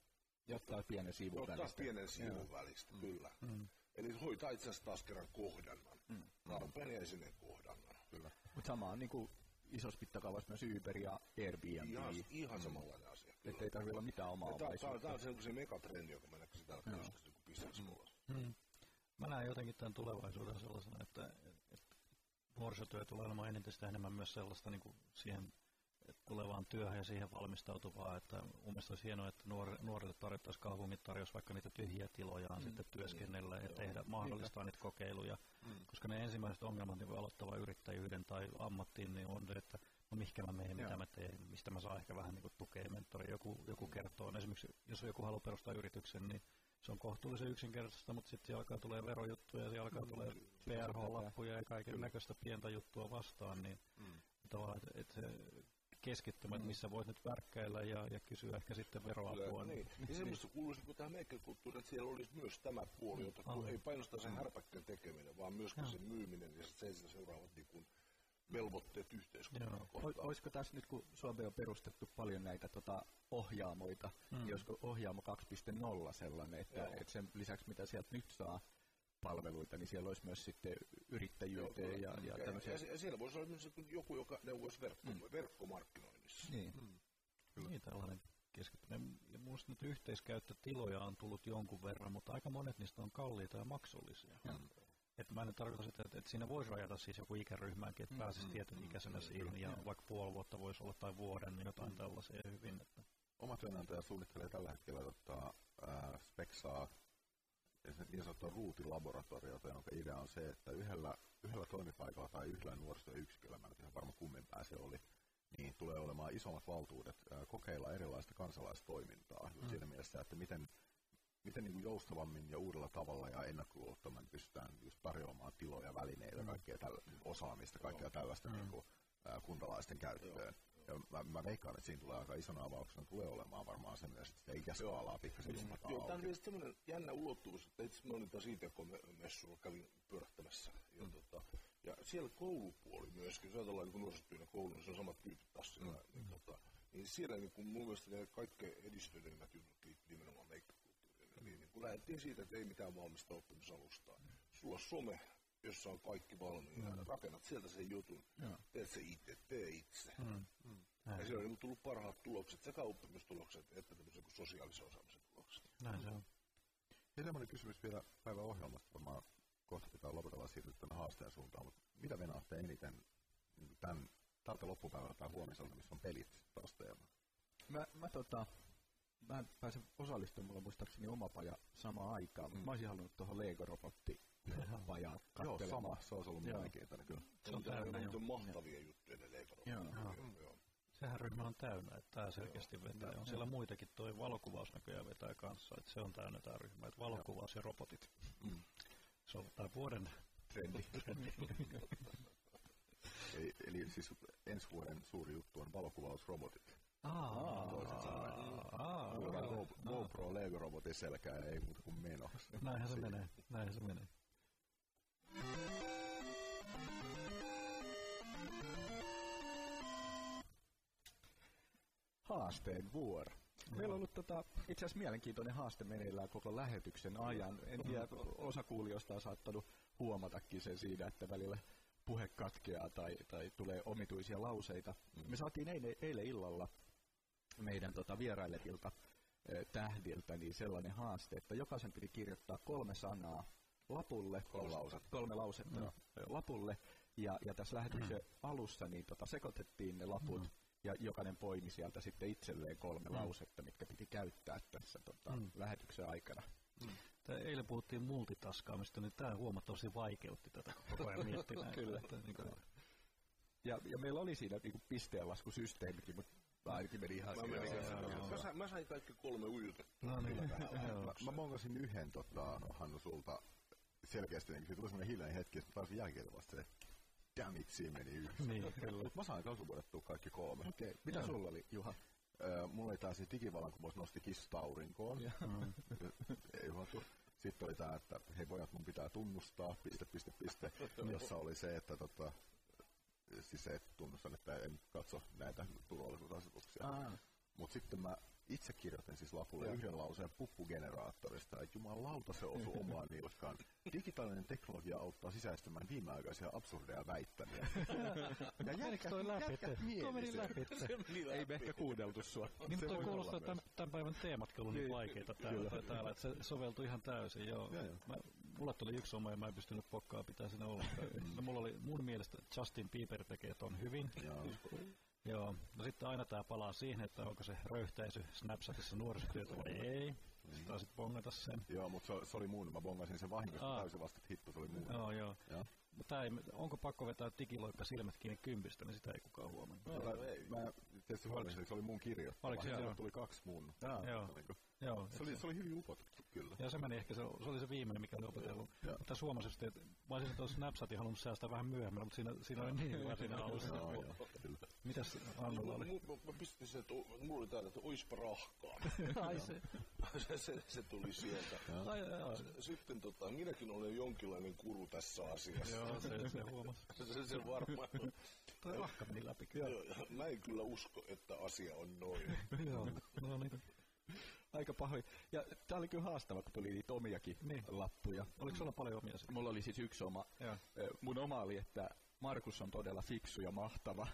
Ja ottaa pienen sivun Ottaa välistä. pienen sivun välistä, mm. kyllä. Mm. Eli hoitaa itse asiassa taas kerran kohdannan. Mm. Tarpeen mm. esineen kohdannan. Kyllä. Mutta sama on niin isossa mittakaavassa myös Uber ja Airbnb. Ihan, ihan mm. samanlainen asia. Että ei tarvitse olla mitään omaa omaisuutta. Tämä on se, se megatrendi, joka menee sitä joskus niin bisnespuolella. Mm. Mä näen jotenkin tämän tulevaisuuden sellaisena, että, että nuorisotyö tulee olemaan eniten sitä enemmän myös sellaista niin kuin siihen tulevaan työhön ja siihen valmistautuvaa. Että mun mielestä olisi hienoa, että nuor, nuorille tarjottaisiin kaupungit tarjosi vaikka niitä tyhjiä tilojaan mm. sitten työskennellä ja tehdä, mahdollistaa niitä kokeiluja. Mm. Koska ne ensimmäiset ongelmat niin aloittava yrittäjyyden tai ammattiin niin on se, että no mihinkä mä menen, mitä Joo. mä teen, mistä mä saan ehkä vähän niin kuin tukea mentori. Joku, joku kertoo, esimerkiksi jos joku haluaa perustaa yrityksen, niin se on kohtuullisen yksinkertaista, mutta sitten siellä alkaa tulee verojuttuja, siellä alkaa tulee PRH-lappuja ja kaiken näköistä pientä juttua vastaan, niin Mm. tavallaan, että et se keskittymä, että missä voit nyt värkkäillä ja, ja kysyä ehkä sitten veroapua. Niin. Ja semmoista kuuluisi niin tähän maker-kulttuuriin, että siellä olisi myös tämä puoli, jota Aivan. ei painosta sen härpäkkän tekeminen, vaan myöskin sen myyminen ja sen seuraavat niin kuin velvoitteet. O- kohtaan. olisiko tässä nyt, kun Suomeen on perustettu paljon näitä tota, ohjaamoita, mm. niin olisiko ohjaamo 2.0 sellainen, että, että sen lisäksi mitä sieltä nyt saa palveluita, niin siellä olisi myös sitten yrittäjyyteen ja, ja, Ja, tämmöisiä. ja, ja siellä voisi olla myös joku, joka neuvoisi verkko, verkkomarkkinoinnissa. Niin. Niin, tällainen keskittyminen. Ja minusta nyt yhteiskäyttötiloja on tullut jonkun verran, mutta aika monet niistä on kalliita ja maksullisia. Mm. Että mä en tarkoita sitä, että, että siinä voisi rajata siis joku ikäryhmäänkin, että pääsisi tietyn ikäisenä siihen, ja vaikka puoli vuotta voisi olla tai vuoden, niin jotain tällaisia hyvin. Että. Oma työnantaja suunnittelee tällä hetkellä tota, ää, speksaa niin sanottua ruutilaboratoriota, jonka idea on se, että yhdellä, yhdellä toimipaikalla tai yhdellä nuorisoyksiköllä, mä en ihan varma kummempää se oli, niin tulee olemaan isommat valtuudet kokeilla erilaista kansalaistoimintaa. Mm. Siinä mielessä, että miten, miten niin joustavammin ja uudella tavalla ja ennakkoluulottomasti pystytään just tarjoamaan tiloja, välineitä, mm. kaikkea tällä, osaamista, kaikkea tällaista mm. niin kuin, kuntalaisten käyttöön. Ja mä, mä veikkaan, että siinä tulee aika isona avauksena tulee olemaan varmaan se myös, että sitä ikäskaalaa pikkasen jummataan Joo, tämä on tietysti semmoinen jännä ulottuvuus, että itse mä olin taas ITK-messulla, kävin pyörähtämässä. Ja, tota, ja siellä koulupuoli myöskin, jos ajatellaan niin nuorisotyönä koulu, niin se on samat tyypit taas siellä. Mm. Niin, tota, niin siellä niin kun mun mielestä ne kaikkein edistyneimmät jutut liittyy nimenomaan meikkakulttuuriin. Eli niin kun lähdettiin siitä, että ei mitään valmista oppimisalustaa. Sulla on some, jossa on kaikki valmiina. Mm. Rakennat sieltä sen jutun, Joo. teet se itse, tee itse. Mm. Ja siellä on niin tullut parhaat tulokset, sekä oppimistulokset että tämmöisen kuin sosiaalisen osaamisen tulokset. Näin se on. Ja semmoinen kysymys vielä päivän ohjelmasta, varmaan kohta pitää lopetella siirtyä tänne haasteen suuntaan, mutta mitä venaatte eniten niin tämän, tältä loppupäivältä tai huomiselta, missä on pelit taas teema? Mä, mä, tota, mä en pääse osallistumaan, mulla muistaakseni oma paja samaan aikaan, mutta mä olisin halunnut tuohon Lego-robotti pajaa Joo, katselemaan. sama, se olisi ollut Joo. mielenkiintoinen kyllä. Se on täynnä jo. Mahtavia juttuja ne leikarot. Joo. Joo. Sehän ryhmä on täynnä, että tämä selkeästi vetää. On siellä muitakin, toi valokuvaus näköjään vetää kanssa, että se on täynnä tämä ryhmä, että valokuvaus ja robotit. Se on tämä vuoden trendi. Eli, eli siis ensi vuoden suuri juttu on valokuvausrobotit. GoPro Lego-robotin selkää ja ei muuta kuin menoksi. näinhän se menee, näinhän se menee. Haasteen vuoro. Meillä on ollut tota, itse asiassa mielenkiintoinen haaste meneillään koko lähetyksen ajan. En tiedä, osa kuulijoista on saattanut huomatakin sen siinä, että välillä puhe katkeaa tai, tai tulee omituisia lauseita. Me saatiin eilen, eilen illalla meidän tota, vierailevilta eh, tähdiltä niin sellainen haaste, että jokaisen piti kirjoittaa kolme sanaa lapulle, kolme lausetta, kolme lausetta no. lapulle, ja, ja tässä lähetyksen alussa niin tota, sekoitettiin ne laput, mm. Ja jokainen poimi sieltä sitten itselleen kolme mm. lausetta, mitkä piti käyttää tässä tota, mm. lähetyksen aikana. Tää eilen puhuttiin multitaskaamista, niin tämä huomattavasti vaikeutti tätä koko ajan miettimään. Kyllä. Että, niin kuin, Ja, ja meillä oli siinä niin pisteenlaskusysteemikin, mutta ainakin meni ihan Mä, menin, Joo, joo, joo. mä, sain, mä sain kaikki kolme ujutettua. No niin. Mä, mä bongasin yhden tota, Hannu sulta selkeästi, niin se tuli semmoinen hiljainen hetki, että mä taisin jälkeen vasta se, että damn it, siinä meni yksi. Niin, kyllä. Mä sain kasvuvuodettua kaikki kolme. Okei, okay. mitä sulla oli, Juha? Öö, mulla oli tää siis digivallankumous nosti kissat aurinkoon. Ei huomattu. Sitten oli tää, että hei pojat, mun pitää tunnustaa, piste, piste, piste, jossa oli se, että tota, siis se, että tunnustan, että en katso näitä turvallisuusasetuksia. Mutta sitten mä itse kirjoitin siis lapulle yhden lauseen puppugeneraattorista, että jumalauta se osuu omaan nilkkaan. Digitaalinen teknologia auttaa sisäistämään viimeaikaisia absurdeja väittämiä. ja jätkät, toi läpi? jätkät Tuo meni läpi. Ei me ehkä kuunneltu sua. Niin, Se mutta toi kuulostaa, tämän, tämän päivän teematkin on ollut niin vaikeita täällä, tai täällä, että se soveltui ihan täysin. Joo. Joo, joo. Mä, mulla tuli yksi oma ja mä en pystynyt pokkaa pitää sinne ollenkaan. no, mulla oli mun mielestä Justin Bieber tekee ton hyvin. Joo. Joo. No sitten aina tää palaa siihen, että onko se röyhtäisy Snapchatissa nuorisotyötä vai ei. Sitten taisit bongata sen. Joo, mutta se, se, oli mun. Mä bongasin sen vahingossa Aa. täysin vasta, että hitto se oli mun. Joo, joo. Joo. Mutta ei, onko pakko vetää digiloikka silmät kiinni kympistä, niin sitä ei kukaan huomannut. No, mä, ei. mä tietysti että se oli mun kirjoittama. Oliko se joo? tuli kaksi mun. Joo. Niin kuin, Joo, se, oli, se oli hyvin upotettu kyllä. Ja se meni ehkä, se, se oli se viimeinen, mikä oli opetellut. Mutta sitten, että mä olisin tuossa Snapchatin halunnut säästää vähän myöhemmin, mutta siinä, siinä oli niin hyvä siinä alussa. Mitäs Annulla oli? Mä, mä, pistin sen, että mulla oli täällä, että oispa rahkaa. Ai se. se, se, se, tuli sieltä. Sitten tota, minäkin olen jonkinlainen kuru tässä asiassa. Joo, se, se huomasi. se, se varmaan. Toi rahka meni läpi. Joo, ja mä en kyllä usko, että asia on noin. Joo, no niin. Aika pahoin. Ja tää oli kyllä haastava, kun tuli niitä omiakin Niin. lappuja. Oliko sulla paljon omia? Mulla oli siis yksi oma. Joo. Ö, Mun oma oli, että Markus on todella fiksu ja mahtava.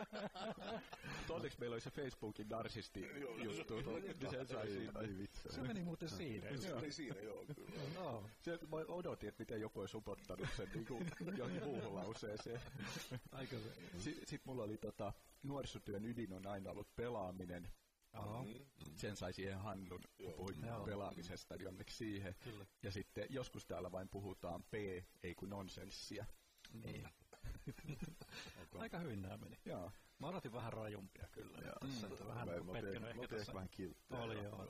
Onneksi meillä oli se Facebookin narsisti juttu. niin se sai siitä. Se meni muuten siinä. Se oli siinä, joo, kyllä. Joo. Se, mä odotin, että miten joku olisi upottanut sen niin kuin johonkin muuhun lauseeseen. Aika se. Sitten sit mulla oli tota, nuorisotyön ydin on aina ollut pelaaminen. Aha. Sen sai siihen Hannun, kun puhuit Joo. pelaamisesta, niin onneksi siihen. Kyllä. Ja sitten joskus täällä vain puhutaan P, ei kun nonsenssia. Niin. Aika hyvin nämä meni. Joo. Mä odotin vähän rajumpia kyllä. Joo, tässä, että vähän Mä- mä tein- pettynyt mä ehkä tein tässä. vähän kilttejä. Oli joo.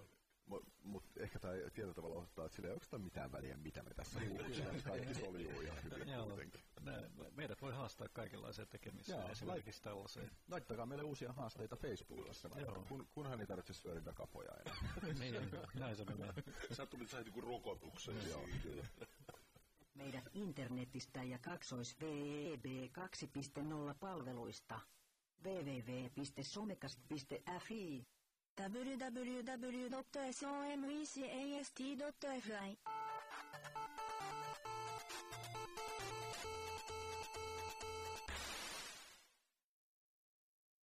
Mutta ehkä tämä tietyllä tavalla osoittaa, että sillä ei oikeastaan mitään väliä, mitä me tässä puhutaan. Kaikki soljuu ihan hyvin Joo, kuitenkin. ne, meidät voi haastaa kaikenlaiseen tekemiseen, Joo, esimerkiksi tällaiseen. Laittakaa meille uusia haasteita Facebookissa. Joo, Kun, kunhan ei tarvitse syödä kapoja enää. niin, näin se menee. Sä tuli sait niinku rokotuksen Joo, kyllä. Meidät internetistä ja kaksois VEB 2.0 palveluista. www.somekast.fi www.somicast.fi